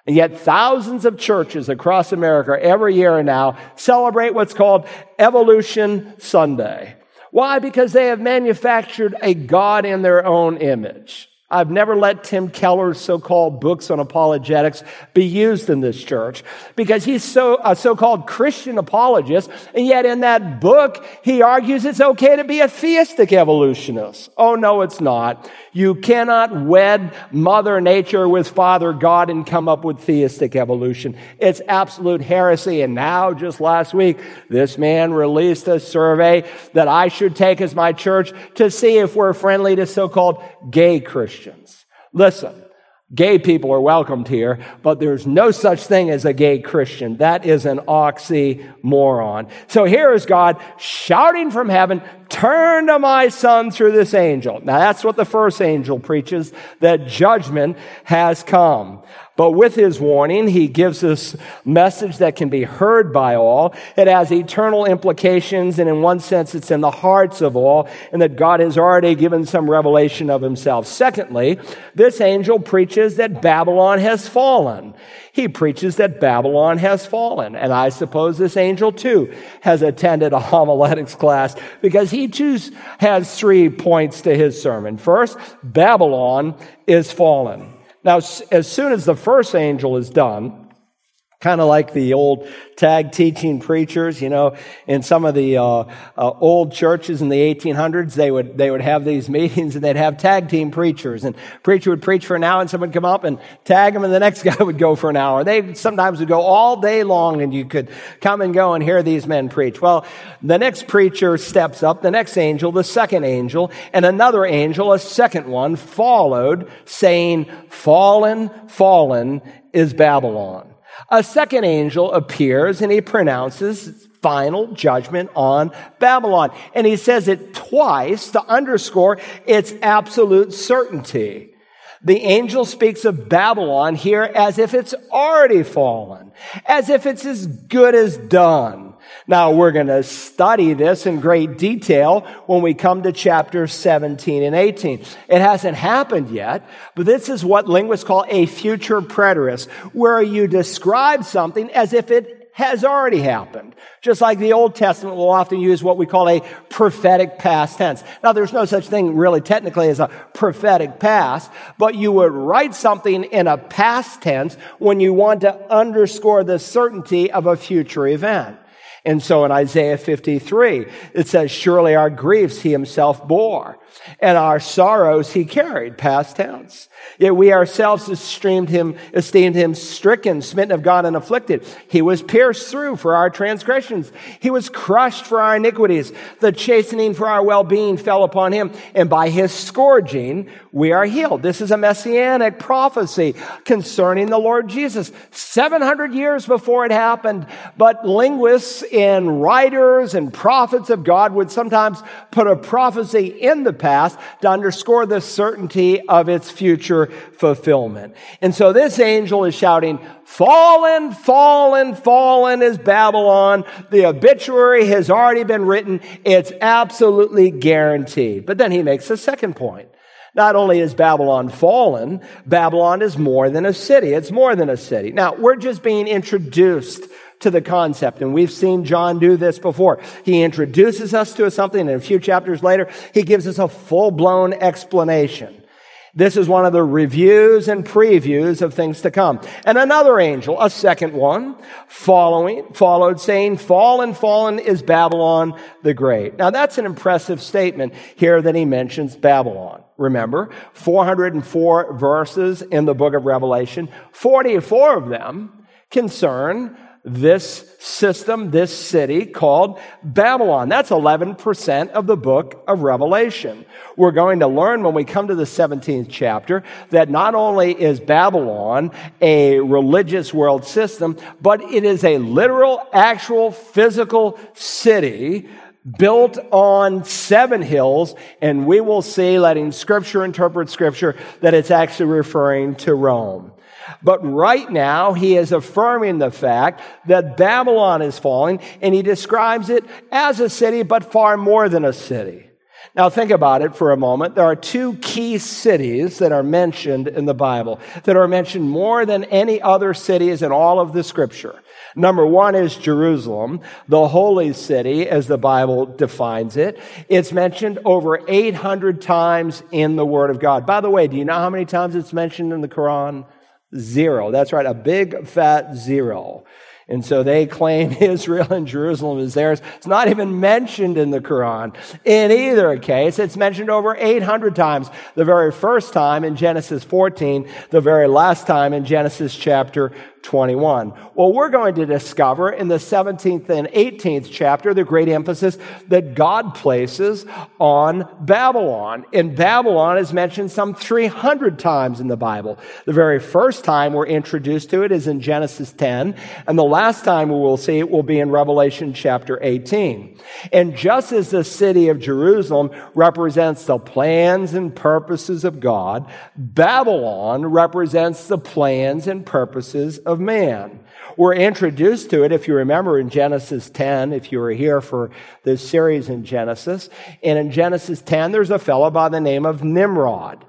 And yet thousands of churches across America every year now celebrate what's called Evolution Sunday. Why? Because they have manufactured a God in their own image. I've never let Tim Keller's so-called books on apologetics be used in this church because he's so a so-called Christian apologist, and yet in that book he argues it's okay to be a theistic evolutionist. Oh no, it's not. You cannot wed Mother Nature with Father God and come up with theistic evolution. It's absolute heresy. And now, just last week, this man released a survey that I should take as my church to see if we're friendly to so-called gay Christians. Listen, Gay people are welcomed here, but there's no such thing as a gay Christian. That is an oxymoron. So here is God shouting from heaven, turn to my son through this angel. Now that's what the first angel preaches, that judgment has come. But with his warning, he gives us message that can be heard by all. It has eternal implications, and in one sense, it's in the hearts of all, and that God has already given some revelation of himself. Secondly, this angel preaches that Babylon has fallen. He preaches that Babylon has fallen. And I suppose this angel too has attended a homiletics class because he too has three points to his sermon. First, Babylon is fallen. Now, as soon as the first angel is done, kind of like the old tag teaching preachers you know in some of the uh, uh, old churches in the 1800s they would they would have these meetings and they'd have tag team preachers. And preacher would preach for an hour and someone would come up and tag him and the next guy would go for an hour. They sometimes would go all day long and you could come and go and hear these men preach. Well the next preacher steps up the next angel the second angel and another angel a second one followed saying fallen fallen is babylon a second angel appears and he pronounces final judgment on Babylon. And he says it twice to underscore its absolute certainty. The angel speaks of Babylon here as if it's already fallen, as if it's as good as done. Now we're going to study this in great detail when we come to chapters 17 and 18. It hasn't happened yet, but this is what linguists call a future preterist, where you describe something as if it has already happened. Just like the Old Testament will often use what we call a prophetic past tense. Now, there's no such thing really technically as a prophetic past, but you would write something in a past tense when you want to underscore the certainty of a future event. And so in Isaiah 53, it says, surely our griefs he himself bore and our sorrows he carried, past tense. Yet we ourselves esteemed him, esteemed him stricken, smitten of God and afflicted. He was pierced through for our transgressions. He was crushed for our iniquities. The chastening for our well-being fell upon him. And by his scourging, we are healed. This is a messianic prophecy concerning the Lord Jesus. 700 years before it happened, but linguists and writers and prophets of God would sometimes put a prophecy in the past to underscore the certainty of its future fulfillment. And so this angel is shouting, fallen, fallen, fallen is Babylon. The obituary has already been written. It's absolutely guaranteed. But then he makes a second point. Not only is Babylon fallen, Babylon is more than a city. It's more than a city. Now, we're just being introduced to the concept. And we've seen John do this before. He introduces us to something and a few chapters later, he gives us a full-blown explanation. This is one of the reviews and previews of things to come. And another angel, a second one, following, followed saying, fallen, fallen is Babylon the Great. Now that's an impressive statement here that he mentions Babylon. Remember, 404 verses in the book of Revelation, 44 of them concern this system, this city called Babylon. That's 11% of the book of Revelation. We're going to learn when we come to the 17th chapter that not only is Babylon a religious world system, but it is a literal, actual, physical city built on seven hills, and we will see, letting scripture interpret scripture, that it's actually referring to Rome. But right now, he is affirming the fact that Babylon is falling, and he describes it as a city, but far more than a city. Now, think about it for a moment. There are two key cities that are mentioned in the Bible that are mentioned more than any other cities in all of the scripture. Number one is Jerusalem, the holy city, as the Bible defines it. It's mentioned over 800 times in the Word of God. By the way, do you know how many times it's mentioned in the Quran? Zero. That's right, a big fat zero. And so they claim Israel and Jerusalem is theirs. It's not even mentioned in the Quran. In either case, it's mentioned over 800 times. The very first time in Genesis 14, the very last time in Genesis chapter 21. Well, we're going to discover in the 17th and 18th chapter the great emphasis that God places on Babylon. And Babylon is mentioned some 300 times in the Bible. The very first time we're introduced to it is in Genesis 10, and the last time we will see it will be in Revelation chapter 18. And just as the city of Jerusalem represents the plans and purposes of God, Babylon represents the plans and purposes of of man. We're introduced to it, if you remember, in Genesis 10, if you were here for this series in Genesis. And in Genesis 10, there's a fellow by the name of Nimrod.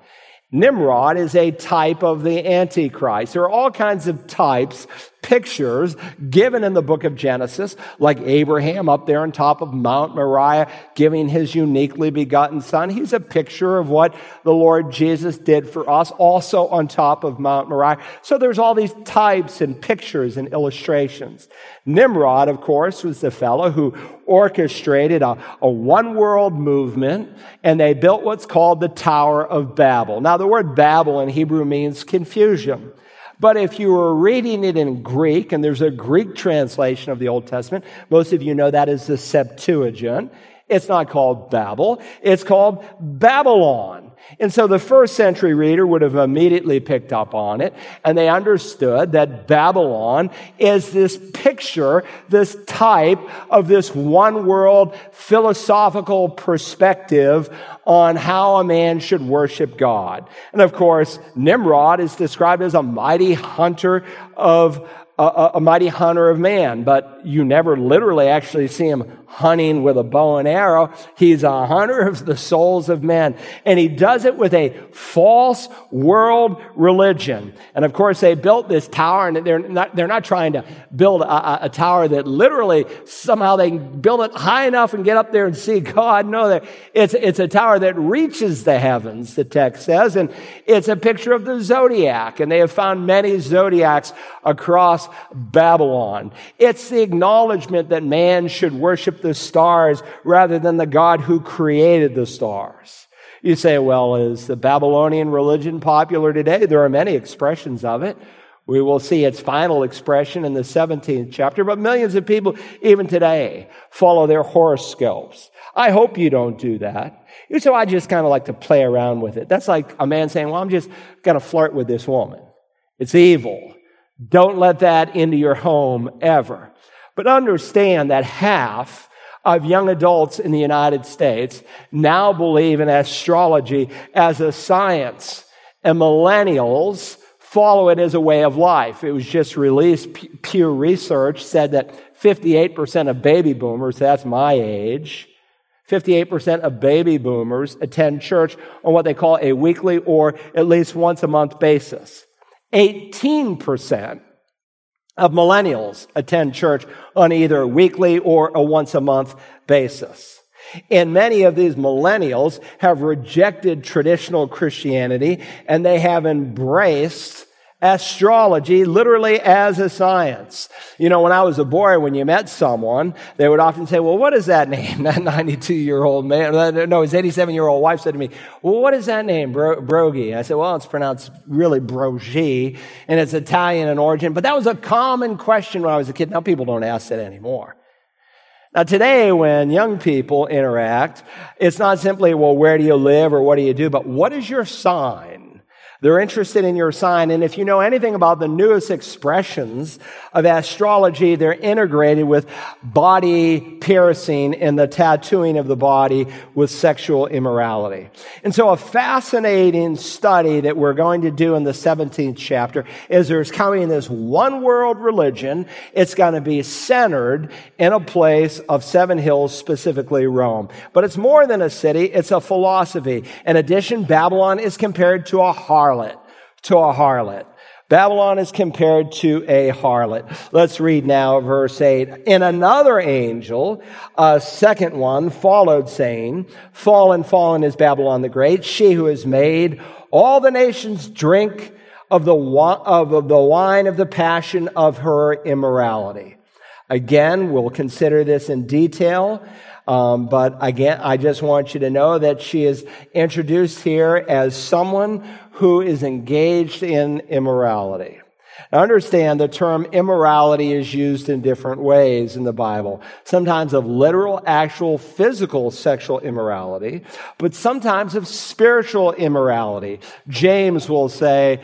Nimrod is a type of the Antichrist. There are all kinds of types pictures given in the book of Genesis, like Abraham up there on top of Mount Moriah giving his uniquely begotten son. He's a picture of what the Lord Jesus did for us, also on top of Mount Moriah. So there's all these types and pictures and illustrations. Nimrod, of course, was the fellow who orchestrated a, a one world movement, and they built what's called the Tower of Babel. Now, the word Babel in Hebrew means confusion. But if you were reading it in Greek, and there's a Greek translation of the Old Testament, most of you know that is the Septuagint. It's not called Babel. It's called Babylon. And so the first century reader would have immediately picked up on it, and they understood that Babylon is this picture, this type of this one world philosophical perspective on how a man should worship God. And of course, Nimrod is described as a mighty hunter of a, a, mighty hunter of man, but you never literally actually see him hunting with a bow and arrow. He's a hunter of the souls of men. And he does it with a false world religion. And of course, they built this tower, and they're not, they're not trying to build a, a tower that literally somehow they can build it high enough and get up there and see God. No, it's, it's a tower that reaches the heavens, the text says. And it's a picture of the zodiac. And they have found many zodiacs across Babylon. It's the acknowledgement that man should worship the stars rather than the God who created the stars. You say, well, is the Babylonian religion popular today? There are many expressions of it. We will see its final expression in the 17th chapter, but millions of people, even today, follow their horoscopes. I hope you don't do that. So I just kind of like to play around with it. That's like a man saying, well, I'm just going to flirt with this woman. It's evil. Don't let that into your home ever. But understand that half of young adults in the United States now believe in astrology as a science, and millennials follow it as a way of life. It was just released. Pew Research said that 58% of baby boomers, that's my age, 58% of baby boomers attend church on what they call a weekly or at least once a month basis. 18% of millennials attend church on either a weekly or a once a month basis. And many of these millennials have rejected traditional Christianity and they have embraced astrology literally as a science. You know, when I was a boy, when you met someone, they would often say, well, what is that name? That 92 year old man, no, his 87 year old wife said to me, well, what is that name? Bro- Brogy. I said, well, it's pronounced really Brogy and it's Italian in origin. But that was a common question when I was a kid. Now people don't ask that anymore. Now, today, when young people interact, it's not simply, well, where do you live or what do you do, but what is your sign? They're interested in your sign. And if you know anything about the newest expressions of astrology, they're integrated with body piercing and the tattooing of the body with sexual immorality. And so a fascinating study that we're going to do in the 17th chapter is there's coming this one world religion. It's going to be centered in a place of seven hills, specifically Rome. But it's more than a city. It's a philosophy. In addition, Babylon is compared to a heart harlot, to a harlot. Babylon is compared to a harlot. Let's read now verse 8. And another angel, a second one, followed saying, Fallen, fallen is Babylon the Great, she who has made all the nations drink of the, of, the wine of the passion of her immorality. Again, we'll consider this in detail. Um, but again, I just want you to know that she is introduced here as someone who is engaged in immorality. Now understand the term immorality is used in different ways in the Bible. Sometimes of literal, actual, physical sexual immorality, but sometimes of spiritual immorality. James will say,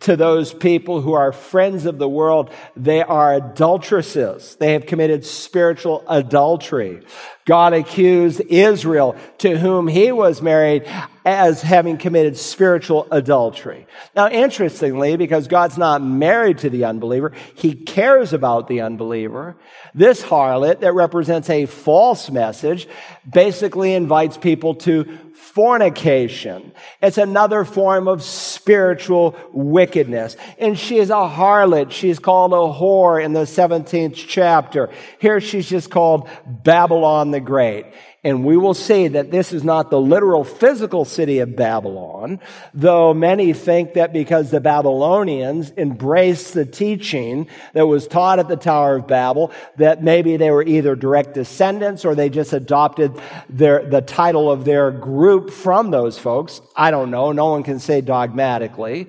to those people who are friends of the world, they are adulteresses. They have committed spiritual adultery. God accused Israel, to whom he was married, as having committed spiritual adultery. Now, interestingly, because God's not married to the unbeliever, he cares about the unbeliever. This harlot that represents a false message basically invites people to fornication. It's another form of spiritual wickedness. And she is a harlot. She's called a whore in the 17th chapter. Here she's just called Babylon the Great. And we will see that this is not the literal physical city of Babylon, though many think that because the Babylonians embraced the teaching that was taught at the Tower of Babel, that maybe they were either direct descendants or they just adopted their, the title of their group from those folks. I don't know. No one can say dogmatically.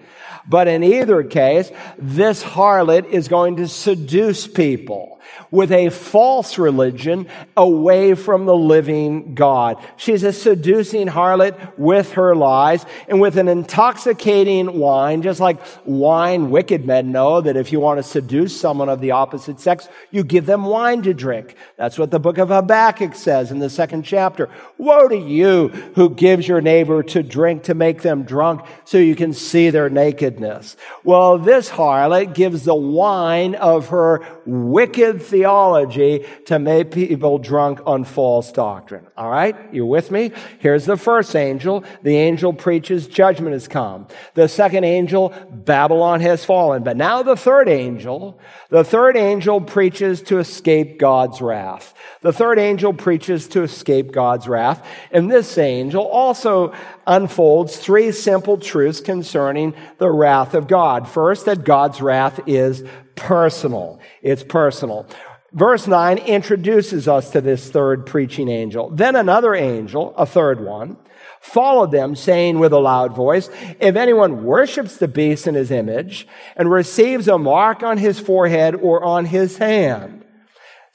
But in either case, this harlot is going to seduce people with a false religion away from the living God. She's a seducing harlot with her lies and with an intoxicating wine, just like wine, wicked men know that if you want to seduce someone of the opposite sex, you give them wine to drink. That's what the book of Habakkuk says in the second chapter. Woe to you who gives your neighbor to drink to make them drunk so you can see their nakedness. Well, this harlot gives the wine of her wicked theology to make people drunk on false doctrine. All right? You with me? Here's the first angel. The angel preaches judgment has come. The second angel, Babylon has fallen. But now the third angel, the third angel preaches to escape God's wrath. The third angel preaches to escape God's wrath. And this angel also unfolds three simple truths concerning the wrath of God. First, that God's wrath is personal. It's personal. Verse 9 introduces us to this third preaching angel. Then another angel, a third one, followed them, saying with a loud voice, If anyone worships the beast in his image and receives a mark on his forehead or on his hand,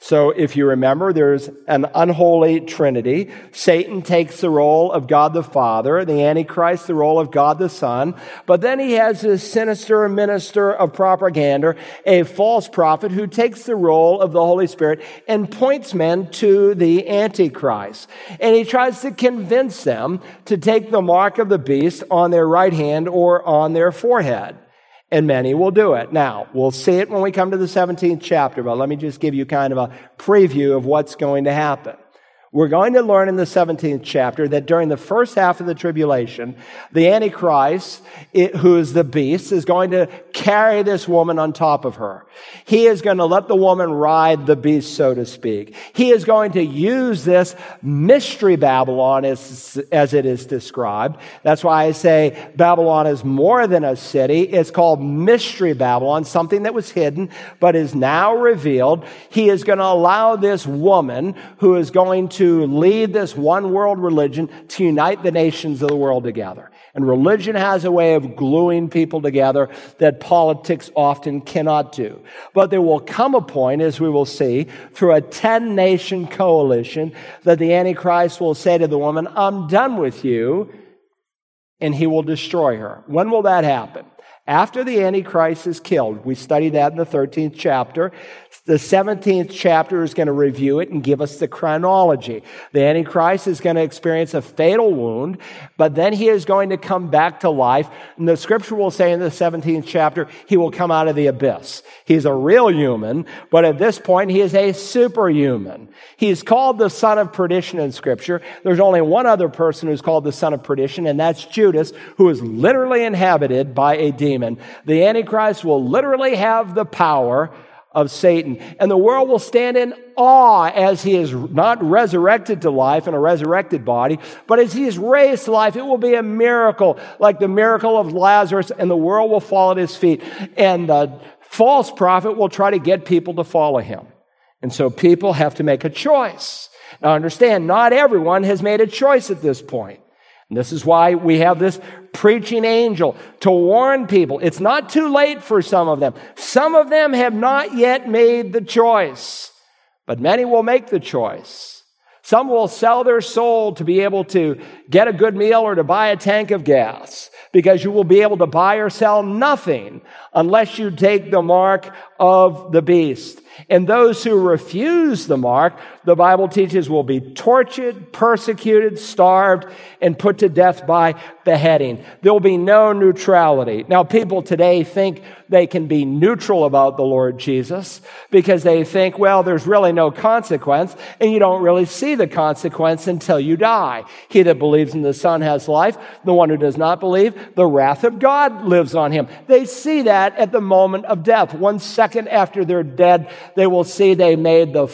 so if you remember, there's an unholy trinity. Satan takes the role of God the Father, the Antichrist the role of God the Son, but then he has this sinister minister of propaganda, a false prophet who takes the role of the Holy Spirit and points men to the Antichrist. And he tries to convince them to take the mark of the beast on their right hand or on their forehead and many will do it. Now, we'll see it when we come to the 17th chapter, but let me just give you kind of a preview of what's going to happen. We're going to learn in the 17th chapter that during the first half of the tribulation, the Antichrist, who is the beast, is going to carry this woman on top of her. He is going to let the woman ride the beast, so to speak. He is going to use this mystery Babylon as, as it is described. That's why I say Babylon is more than a city. It's called mystery Babylon, something that was hidden, but is now revealed. He is going to allow this woman who is going to lead this one world religion to unite the nations of the world together. And religion has a way of gluing people together that politics often cannot do. But there will come a point, as we will see, through a 10 nation coalition, that the Antichrist will say to the woman, I'm done with you, and he will destroy her. When will that happen? After the Antichrist is killed. We study that in the 13th chapter. The 17th chapter is going to review it and give us the chronology. The Antichrist is going to experience a fatal wound, but then he is going to come back to life. And the scripture will say in the 17th chapter, he will come out of the abyss. He's a real human, but at this point, he is a superhuman. He's called the son of perdition in scripture. There's only one other person who's called the son of perdition, and that's Judas, who is literally inhabited by a demon. The Antichrist will literally have the power of Satan. And the world will stand in awe as he is not resurrected to life in a resurrected body, but as he is raised to life, it will be a miracle, like the miracle of Lazarus, and the world will fall at his feet. And the false prophet will try to get people to follow him. And so people have to make a choice. Now understand, not everyone has made a choice at this point. And this is why we have this preaching angel to warn people. It's not too late for some of them. Some of them have not yet made the choice, but many will make the choice. Some will sell their soul to be able to get a good meal or to buy a tank of gas because you will be able to buy or sell nothing unless you take the mark of the beast. And those who refuse the mark, the Bible teaches, will be tortured, persecuted, starved, and put to death by beheading. There will be no neutrality. Now, people today think they can be neutral about the Lord Jesus because they think, well, there's really no consequence, and you don't really see the consequence until you die. He that believes in the Son has life. The one who does not believe, the wrath of God lives on him. They see that at the moment of death. One second after they're dead, they will see they made the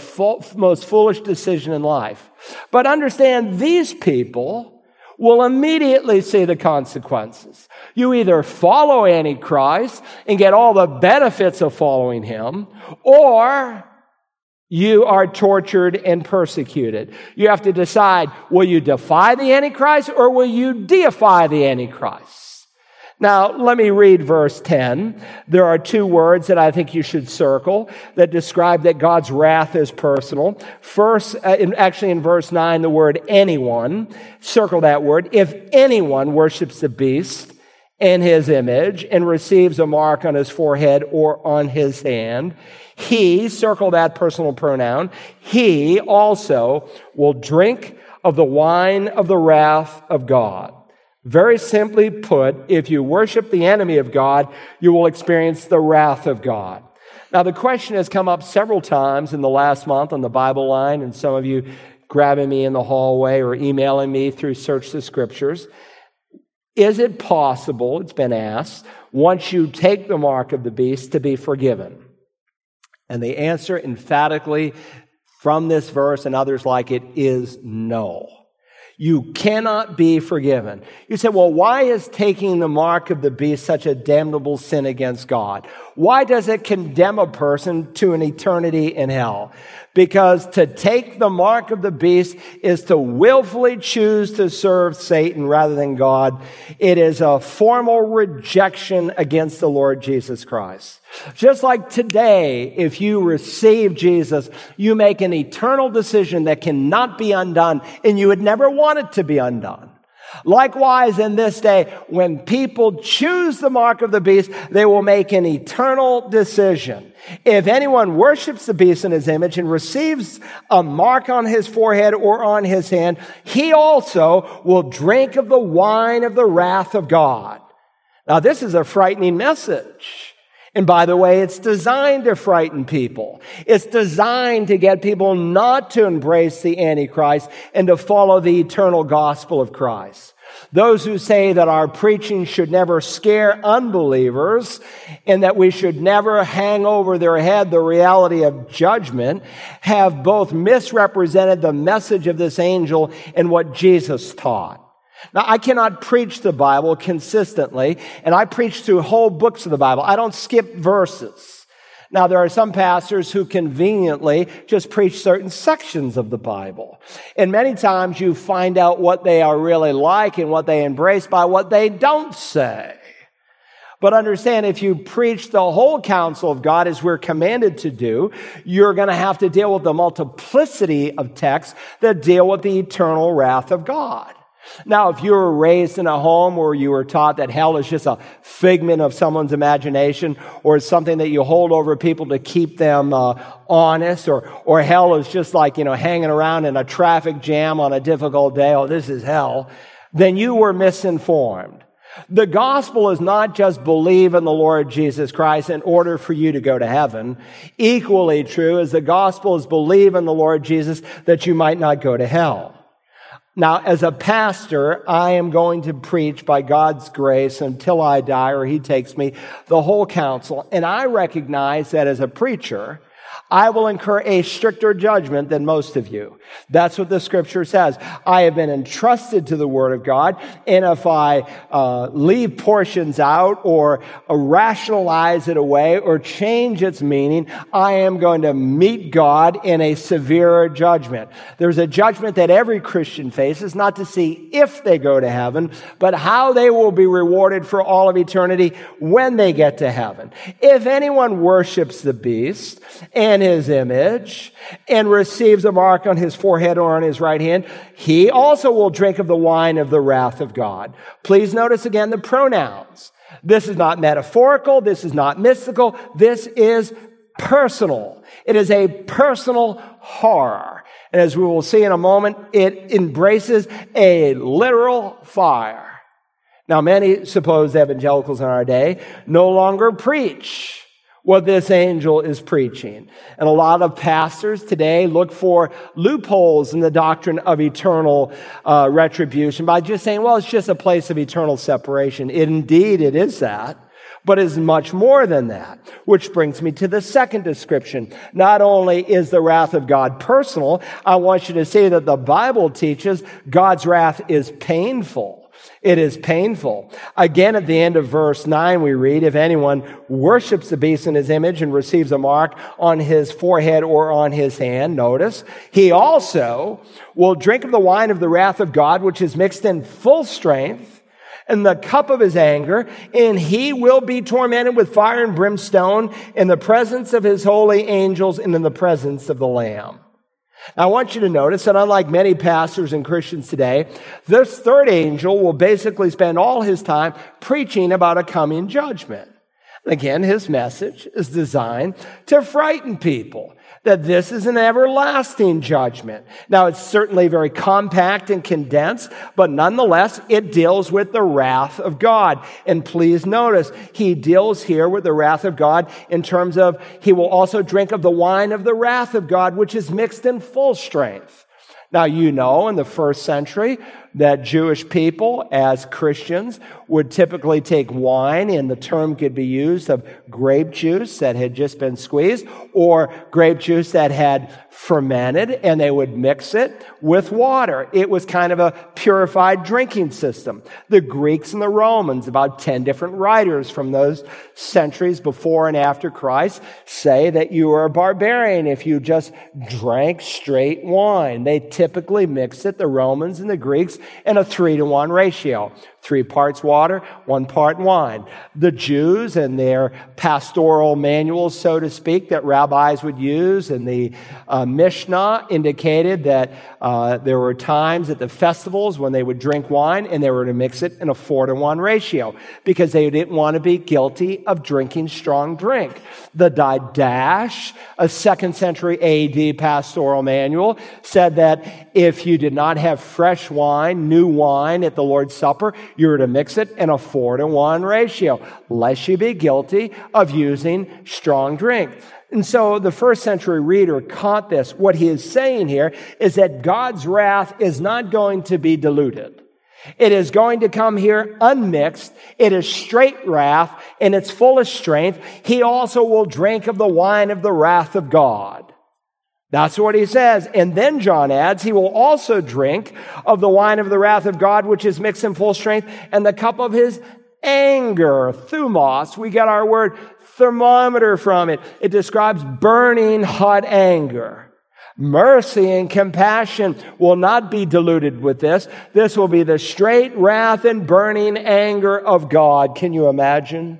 most foolish decision in life. But understand these people will immediately see the consequences. You either follow Antichrist and get all the benefits of following him, or you are tortured and persecuted. You have to decide, will you defy the Antichrist or will you deify the Antichrist? Now, let me read verse 10. There are two words that I think you should circle that describe that God's wrath is personal. First, uh, in, actually in verse 9, the word anyone. Circle that word. If anyone worships the beast in his image and receives a mark on his forehead or on his hand, he, circle that personal pronoun, he also will drink of the wine of the wrath of God very simply put, if you worship the enemy of God, you will experience the wrath of God. Now, the question has come up several times in the last month on the Bible line, and some of you grabbing me in the hallway or emailing me through Search the Scriptures. Is it possible, it's been asked, once you take the mark of the beast, to be forgiven? And the answer emphatically from this verse and others like it is no. You cannot be forgiven. You say, well, why is taking the mark of the beast such a damnable sin against God? Why does it condemn a person to an eternity in hell? Because to take the mark of the beast is to willfully choose to serve Satan rather than God. It is a formal rejection against the Lord Jesus Christ. Just like today, if you receive Jesus, you make an eternal decision that cannot be undone and you would never want it to be undone. Likewise, in this day, when people choose the mark of the beast, they will make an eternal decision. If anyone worships the beast in his image and receives a mark on his forehead or on his hand, he also will drink of the wine of the wrath of God. Now, this is a frightening message. And by the way, it's designed to frighten people. It's designed to get people not to embrace the Antichrist and to follow the eternal gospel of Christ. Those who say that our preaching should never scare unbelievers and that we should never hang over their head the reality of judgment have both misrepresented the message of this angel and what Jesus taught. Now, I cannot preach the Bible consistently, and I preach through whole books of the Bible. I don't skip verses. Now, there are some pastors who conveniently just preach certain sections of the Bible. And many times you find out what they are really like and what they embrace by what they don't say. But understand, if you preach the whole counsel of God as we're commanded to do, you're going to have to deal with the multiplicity of texts that deal with the eternal wrath of God. Now, if you were raised in a home where you were taught that hell is just a figment of someone's imagination or it's something that you hold over people to keep them uh, honest or, or hell is just like, you know, hanging around in a traffic jam on a difficult day, oh, this is hell, then you were misinformed. The gospel is not just believe in the Lord Jesus Christ in order for you to go to heaven. Equally true is the gospel is believe in the Lord Jesus that you might not go to hell. Now, as a pastor, I am going to preach by God's grace until I die or He takes me the whole counsel. And I recognize that as a preacher, I will incur a stricter judgment than most of you. That's what the scripture says. I have been entrusted to the word of God, and if I uh, leave portions out or rationalize it away or change its meaning, I am going to meet God in a severe judgment. There's a judgment that every Christian faces, not to see if they go to heaven, but how they will be rewarded for all of eternity when they get to heaven. If anyone worships the beast and his image and receives a mark on his forehead or on his right hand, he also will drink of the wine of the wrath of God. Please notice again the pronouns. This is not metaphorical. This is not mystical. This is personal. It is a personal horror. And as we will see in a moment, it embraces a literal fire. Now, many supposed evangelicals in our day no longer preach what this angel is preaching. And a lot of pastors today look for loopholes in the doctrine of eternal uh, retribution by just saying, well, it's just a place of eternal separation. It, Indeed, it is that. But is much more than that. Which brings me to the second description. Not only is the wrath of God personal, I want you to see that the Bible teaches God's wrath is painful. It is painful. Again, at the end of verse 9, we read, If anyone worships the beast in his image and receives a mark on his forehead or on his hand, notice, he also will drink of the wine of the wrath of God, which is mixed in full strength in the cup of his anger, and he will be tormented with fire and brimstone in the presence of his holy angels and in the presence of the Lamb. I want you to notice that unlike many pastors and Christians today, this third angel will basically spend all his time preaching about a coming judgment. Again, his message is designed to frighten people that this is an everlasting judgment. Now, it's certainly very compact and condensed, but nonetheless, it deals with the wrath of God. And please notice, he deals here with the wrath of God in terms of he will also drink of the wine of the wrath of God, which is mixed in full strength. Now, you know, in the first century, that Jewish people, as Christians, would typically take wine, and the term could be used of grape juice that had just been squeezed, or grape juice that had fermented, and they would mix it with water. It was kind of a purified drinking system. The Greeks and the Romans, about 10 different writers from those centuries before and after Christ, say that you were a barbarian if you just drank straight wine. They typically mixed it, the Romans and the Greeks, in a three to one ratio. Three parts water, one part wine. The Jews and their pastoral manuals, so to speak, that rabbis would use and the uh, Mishnah indicated that uh, there were times at the festivals when they would drink wine and they were to mix it in a four to one ratio because they didn't want to be guilty of drinking strong drink. The Didache, a second century AD pastoral manual, said that if you did not have fresh wine, new wine at the Lord's Supper, you're to mix it in a four to one ratio, lest you be guilty of using strong drink. And so the first century reader caught this. What he is saying here is that God's wrath is not going to be diluted. It is going to come here unmixed. It is straight wrath in its fullest strength. He also will drink of the wine of the wrath of God. That's what he says. And then John adds, he will also drink of the wine of the wrath of God, which is mixed in full strength, and the cup of his anger, thumos. We get our word thermometer from it. It describes burning hot anger. Mercy and compassion will not be diluted with this. This will be the straight wrath and burning anger of God. Can you imagine?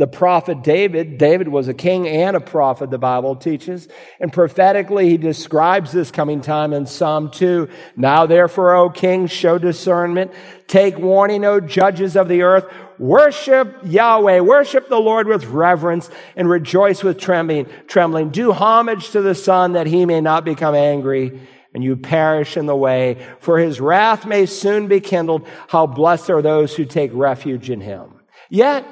The prophet David. David was a king and a prophet, the Bible teaches. And prophetically, he describes this coming time in Psalm 2. Now, therefore, O king, show discernment. Take warning, O judges of the earth. Worship Yahweh. Worship the Lord with reverence and rejoice with trembling. Trembling. Do homage to the Son that he may not become angry and you perish in the way. For his wrath may soon be kindled. How blessed are those who take refuge in him. Yet,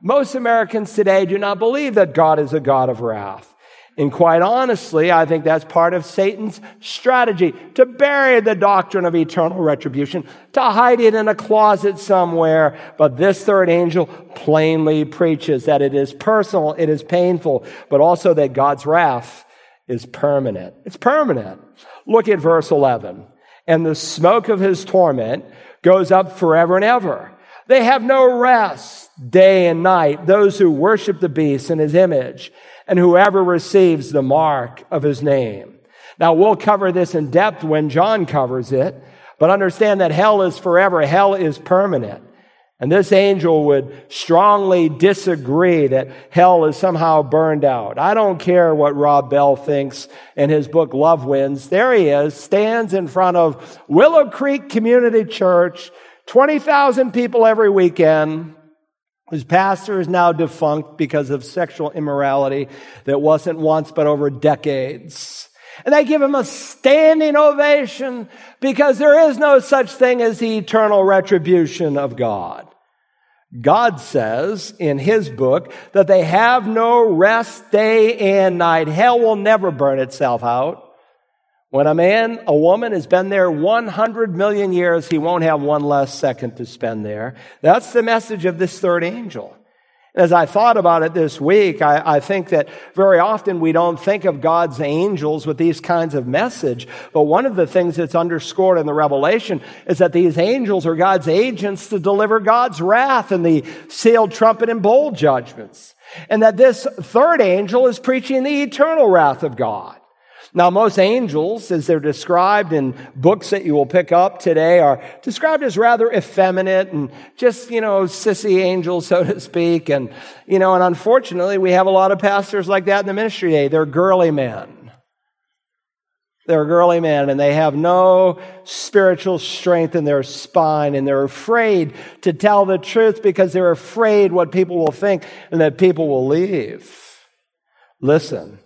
most Americans today do not believe that God is a God of wrath. And quite honestly, I think that's part of Satan's strategy to bury the doctrine of eternal retribution, to hide it in a closet somewhere. But this third angel plainly preaches that it is personal, it is painful, but also that God's wrath is permanent. It's permanent. Look at verse 11. And the smoke of his torment goes up forever and ever. They have no rest day and night, those who worship the beast in his image, and whoever receives the mark of his name. Now, we'll cover this in depth when John covers it, but understand that hell is forever, hell is permanent. And this angel would strongly disagree that hell is somehow burned out. I don't care what Rob Bell thinks in his book Love Wins. There he is, stands in front of Willow Creek Community Church 20,000 people every weekend, whose pastor is now defunct because of sexual immorality that wasn't once but over decades. And they give him a standing ovation because there is no such thing as the eternal retribution of God. God says in his book that they have no rest day and night. Hell will never burn itself out. When a man, a woman has been there 100 million years, he won't have one less second to spend there. That's the message of this third angel. As I thought about it this week, I, I, think that very often we don't think of God's angels with these kinds of message. But one of the things that's underscored in the Revelation is that these angels are God's agents to deliver God's wrath and the sealed trumpet and bowl judgments. And that this third angel is preaching the eternal wrath of God. Now, most angels, as they're described in books that you will pick up today, are described as rather effeminate and just, you know, sissy angels, so to speak. And, you know, and unfortunately, we have a lot of pastors like that in the ministry today. They're girly men. They're girly men and they have no spiritual strength in their spine and they're afraid to tell the truth because they're afraid what people will think and that people will leave. Listen.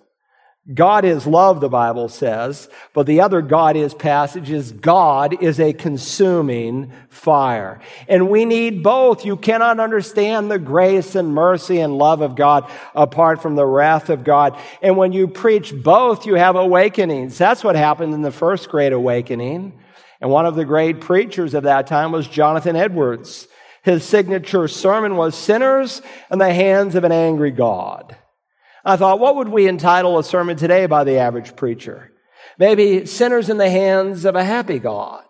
God is love, the Bible says, but the other God is passage is God is a consuming fire. And we need both. You cannot understand the grace and mercy and love of God apart from the wrath of God. And when you preach both, you have awakenings. That's what happened in the first great awakening. And one of the great preachers of that time was Jonathan Edwards. His signature sermon was Sinners in the Hands of an Angry God. I thought, what would we entitle a sermon today by the average preacher? Maybe sinners in the hands of a happy God.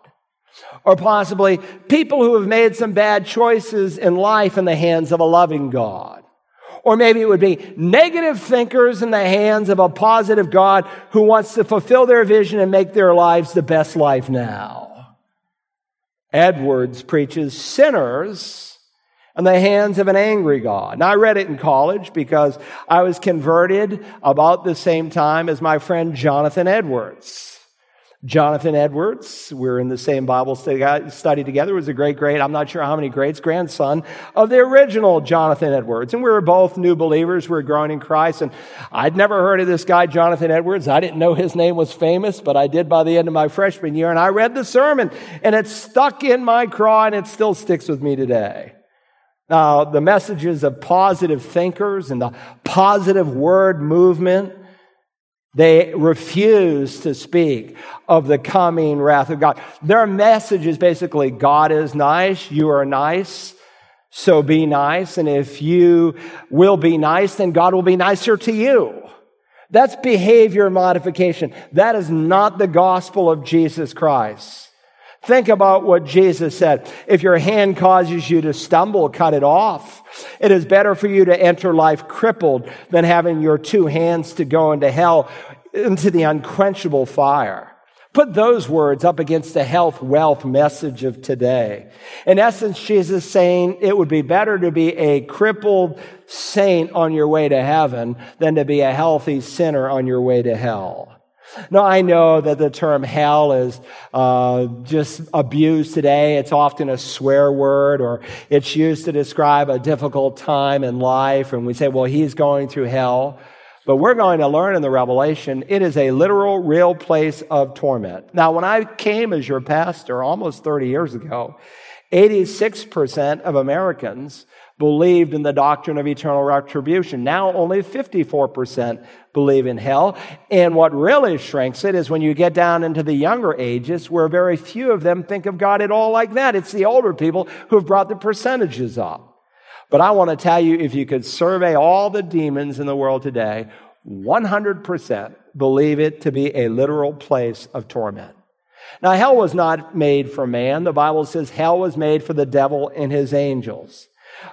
Or possibly people who have made some bad choices in life in the hands of a loving God. Or maybe it would be negative thinkers in the hands of a positive God who wants to fulfill their vision and make their lives the best life now. Edwards preaches sinners in the hands of an angry God. Now, I read it in college because I was converted about the same time as my friend Jonathan Edwards. Jonathan Edwards, we're in the same Bible study together, was a great, great, I'm not sure how many greats, grandson of the original Jonathan Edwards. And we were both new believers. We were growing in Christ. And I'd never heard of this guy, Jonathan Edwards. I didn't know his name was famous, but I did by the end of my freshman year. And I read the sermon and it stuck in my craw and it still sticks with me today. Now, the messages of positive thinkers and the positive word movement they refuse to speak of the coming wrath of God. Their message is basically God is nice, you are nice, so be nice. And if you will be nice, then God will be nicer to you. That's behavior modification. That is not the gospel of Jesus Christ. Think about what Jesus said. If your hand causes you to stumble, cut it off. It is better for you to enter life crippled than having your two hands to go into hell, into the unquenchable fire. Put those words up against the health, wealth message of today. In essence, Jesus saying it would be better to be a crippled saint on your way to heaven than to be a healthy sinner on your way to hell. Now, I know that the term hell is uh, just abused today. It's often a swear word or it's used to describe a difficult time in life. And we say, well, he's going through hell. But we're going to learn in the Revelation, it is a literal, real place of torment. Now, when I came as your pastor almost 30 years ago, 86% of Americans believed in the doctrine of eternal retribution. Now only 54% believe in hell. And what really shrinks it is when you get down into the younger ages where very few of them think of God at all like that. It's the older people who have brought the percentages up. But I want to tell you, if you could survey all the demons in the world today, 100% believe it to be a literal place of torment. Now, hell was not made for man. The Bible says hell was made for the devil and his angels.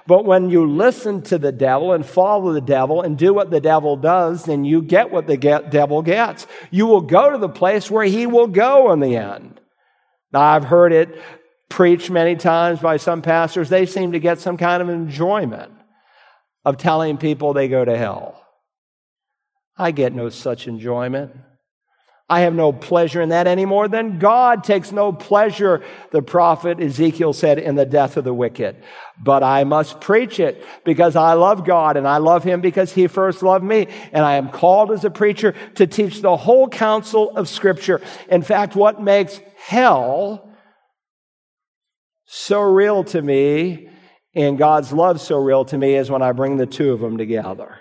But when you listen to the devil and follow the devil and do what the devil does, then you get what the devil gets. You will go to the place where he will go in the end. Now, I've heard it preached many times by some pastors. They seem to get some kind of enjoyment of telling people they go to hell. I get no such enjoyment. I have no pleasure in that any more than God takes no pleasure, the prophet Ezekiel said, in the death of the wicked. But I must preach it because I love God and I love Him because He first loved me. And I am called as a preacher to teach the whole counsel of Scripture. In fact, what makes hell so real to me and God's love so real to me is when I bring the two of them together.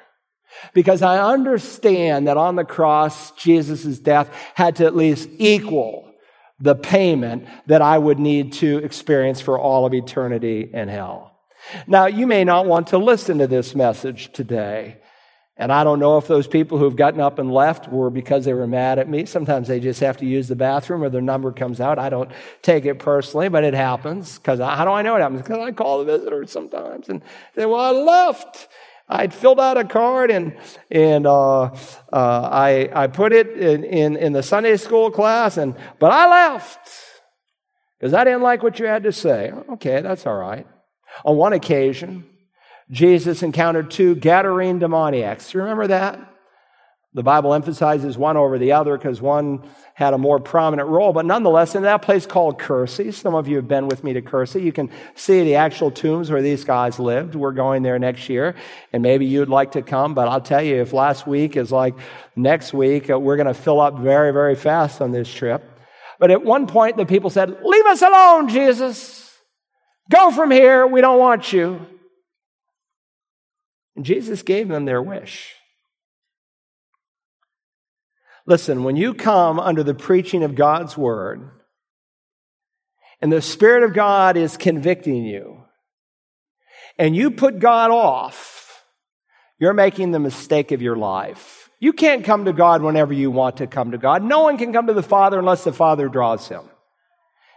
Because I understand that on the cross, Jesus' death had to at least equal the payment that I would need to experience for all of eternity in hell. Now, you may not want to listen to this message today. And I don't know if those people who've gotten up and left were because they were mad at me. Sometimes they just have to use the bathroom or their number comes out. I don't take it personally, but it happens. Because how do I know it happens? Because I call the visitors sometimes and say, well, I left. I'd filled out a card and, and uh, uh, I, I put it in, in, in the Sunday school class, and, but I left because I didn't like what you had to say. Okay, that's all right. On one occasion, Jesus encountered two Gadarene demoniacs. You remember that? The Bible emphasizes one over the other because one had a more prominent role. But nonetheless, in that place called Kursi, some of you have been with me to Kursi. You can see the actual tombs where these guys lived. We're going there next year, and maybe you'd like to come. But I'll tell you, if last week is like next week, uh, we're going to fill up very, very fast on this trip. But at one point, the people said, Leave us alone, Jesus. Go from here. We don't want you. And Jesus gave them their wish. Listen, when you come under the preaching of God's word, and the Spirit of God is convicting you, and you put God off, you're making the mistake of your life. You can't come to God whenever you want to come to God. No one can come to the Father unless the Father draws him.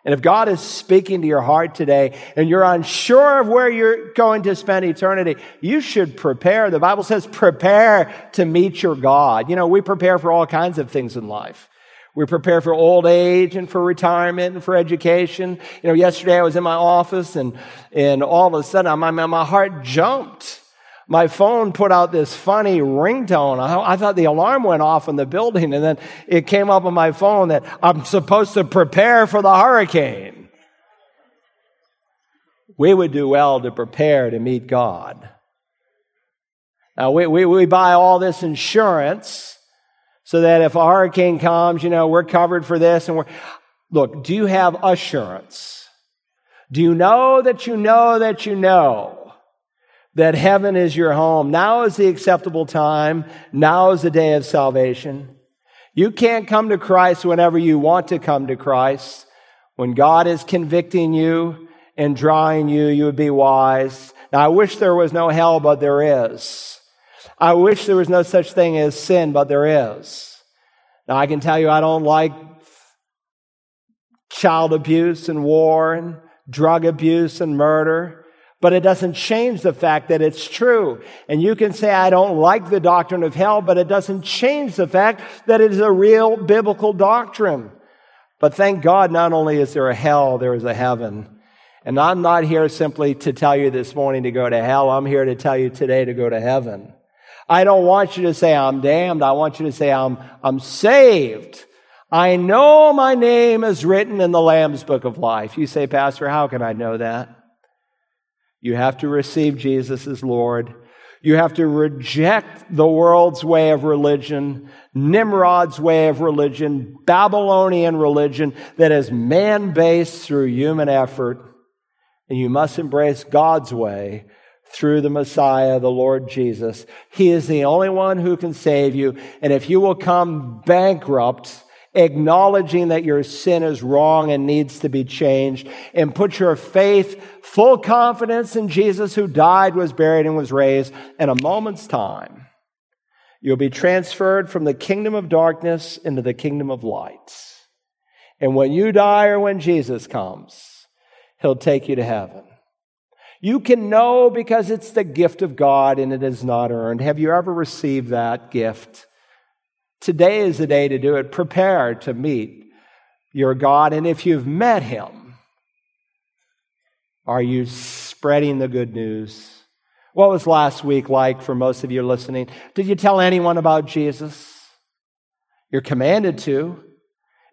And if God is speaking to your heart today and you're unsure of where you're going to spend eternity, you should prepare. The Bible says prepare to meet your God. You know, we prepare for all kinds of things in life. We prepare for old age and for retirement and for education. You know, yesterday I was in my office and, and all of a sudden my, my heart jumped My phone put out this funny ringtone. I, I thought the alarm went off in the building, and then it came up on my phone that I'm supposed to prepare for the hurricane. We would do well to prepare to meet God. Now, we, we, we buy all this insurance so that if a hurricane comes, you know, we're covered for this and we're. Look, do you have assurance? Do you know that you know that you know that heaven is your home? Now is the acceptable time. Now is the day of salvation. You can't come to Christ whenever you want to come to Christ. When God is convicting you and drawing you, you would be wise. Now, I wish there was no hell, but there is. I wish there was no such thing as sin, but there is. Now, I can tell you I don't like child abuse and war and drug abuse and murder. But it doesn't change the fact that it's true. And you can say, I don't like the doctrine of hell, but it doesn't change the fact that it is a real biblical doctrine. But thank God, not only is there a hell, there is a heaven. And I'm not here simply to tell you this morning to go to hell. I'm here to tell you today to go to heaven. I don't want you to say I'm damned. I want you to say I'm, I'm saved. I know my name is written in the Lamb's book of life. You say, Pastor, how can I know that? You have to receive Jesus as Lord. You have to reject the world's way of religion, Nimrod's way of religion, Babylonian religion that is man based through human effort. And you must embrace God's way through the Messiah, the Lord Jesus. He is the only one who can save you. And if you will come bankrupt, acknowledging that your sin is wrong and needs to be changed, and put your faith, full confidence in Jesus who died, was buried, and was raised in a moment's time. You'll be transferred from the kingdom of darkness into the kingdom of light. And when you die or when Jesus comes, he'll take you to heaven. You can know because it's the gift of God and it is not earned. Have you ever received that gift? Today is the day to do it. Prepare to meet your God. And if you've met him, are you spreading the good news? What was last week like for most of you listening? Did you tell anyone about Jesus? You're commanded to.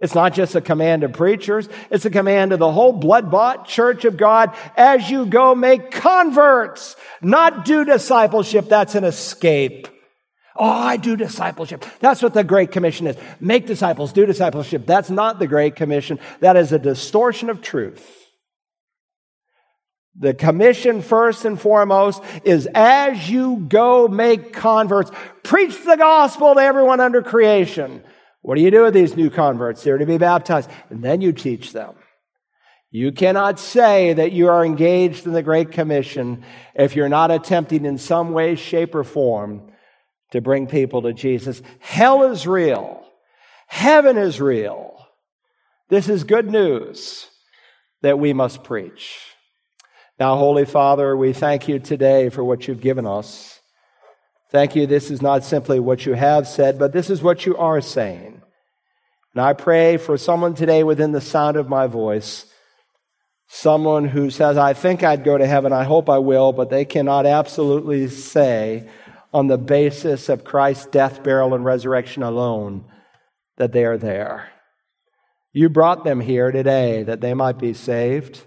It's not just a command to preachers, it's a command to the whole blood bought church of God as you go make converts, not do discipleship. That's an escape. Oh, I do discipleship. That's what the Great Commission is. Make disciples, do discipleship. That's not the Great Commission. That is a distortion of truth. The commission, first and foremost, is as you go make converts, preach the gospel to everyone under creation. What do you do with these new converts? They're to be baptized. And then you teach them. You cannot say that you are engaged in the Great Commission if you're not attempting in some way, shape, or form to bring people to Jesus. Hell is real. Heaven is real. This is good news that we must preach. Now, Holy Father, we thank you today for what you've given us. Thank you. This is not simply what you have said, but this is what you are saying. And I pray for someone today within the sound of my voice, someone who says, I think I'd go to heaven, I hope I will, but they cannot absolutely say, on the basis of Christ's death, burial, and resurrection alone that they are there. You brought them here today that they might be saved.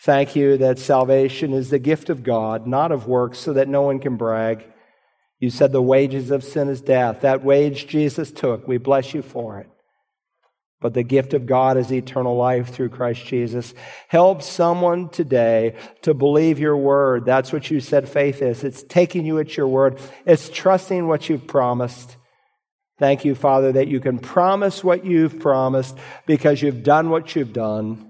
Thank you that salvation is the gift of God, not of works, so that no one can brag. You said the wages of sin is death. That wage Jesus took. We bless you for it. But the gift of God is eternal life through Christ Jesus. Help someone today to believe your word. That's what you said faith is. It's taking you at your word. It's trusting what you've promised. Thank you, Father, that you can promise what you've promised because you've done what you've done.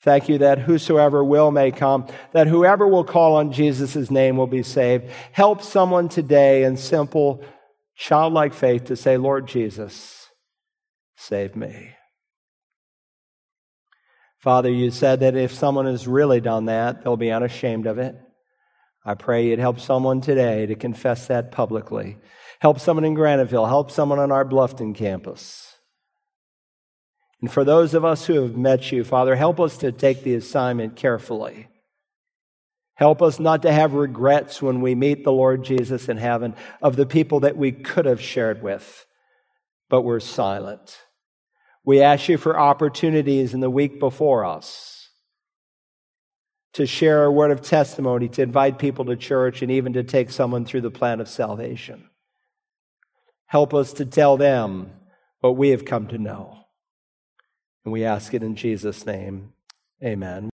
Thank you that whosoever will may come, that whoever will call on Jesus' name will be saved. Help someone today in simple, childlike faith to say, Lord Jesus, save me. Father, you said that if someone has really done that, they'll be unashamed of it. I pray you'd help someone today to confess that publicly. Help someone in Graniteville. Help someone on our Bluffton campus. And for those of us who have met you, Father, help us to take the assignment carefully. Help us not to have regrets when we meet the Lord Jesus in heaven of the people that we could have shared with, but were silent. We ask you for opportunities in the week before us to share a word of testimony, to invite people to church, and even to take someone through the plan of salvation. Help us to tell them what we have come to know. And we ask it in Jesus' name. Amen.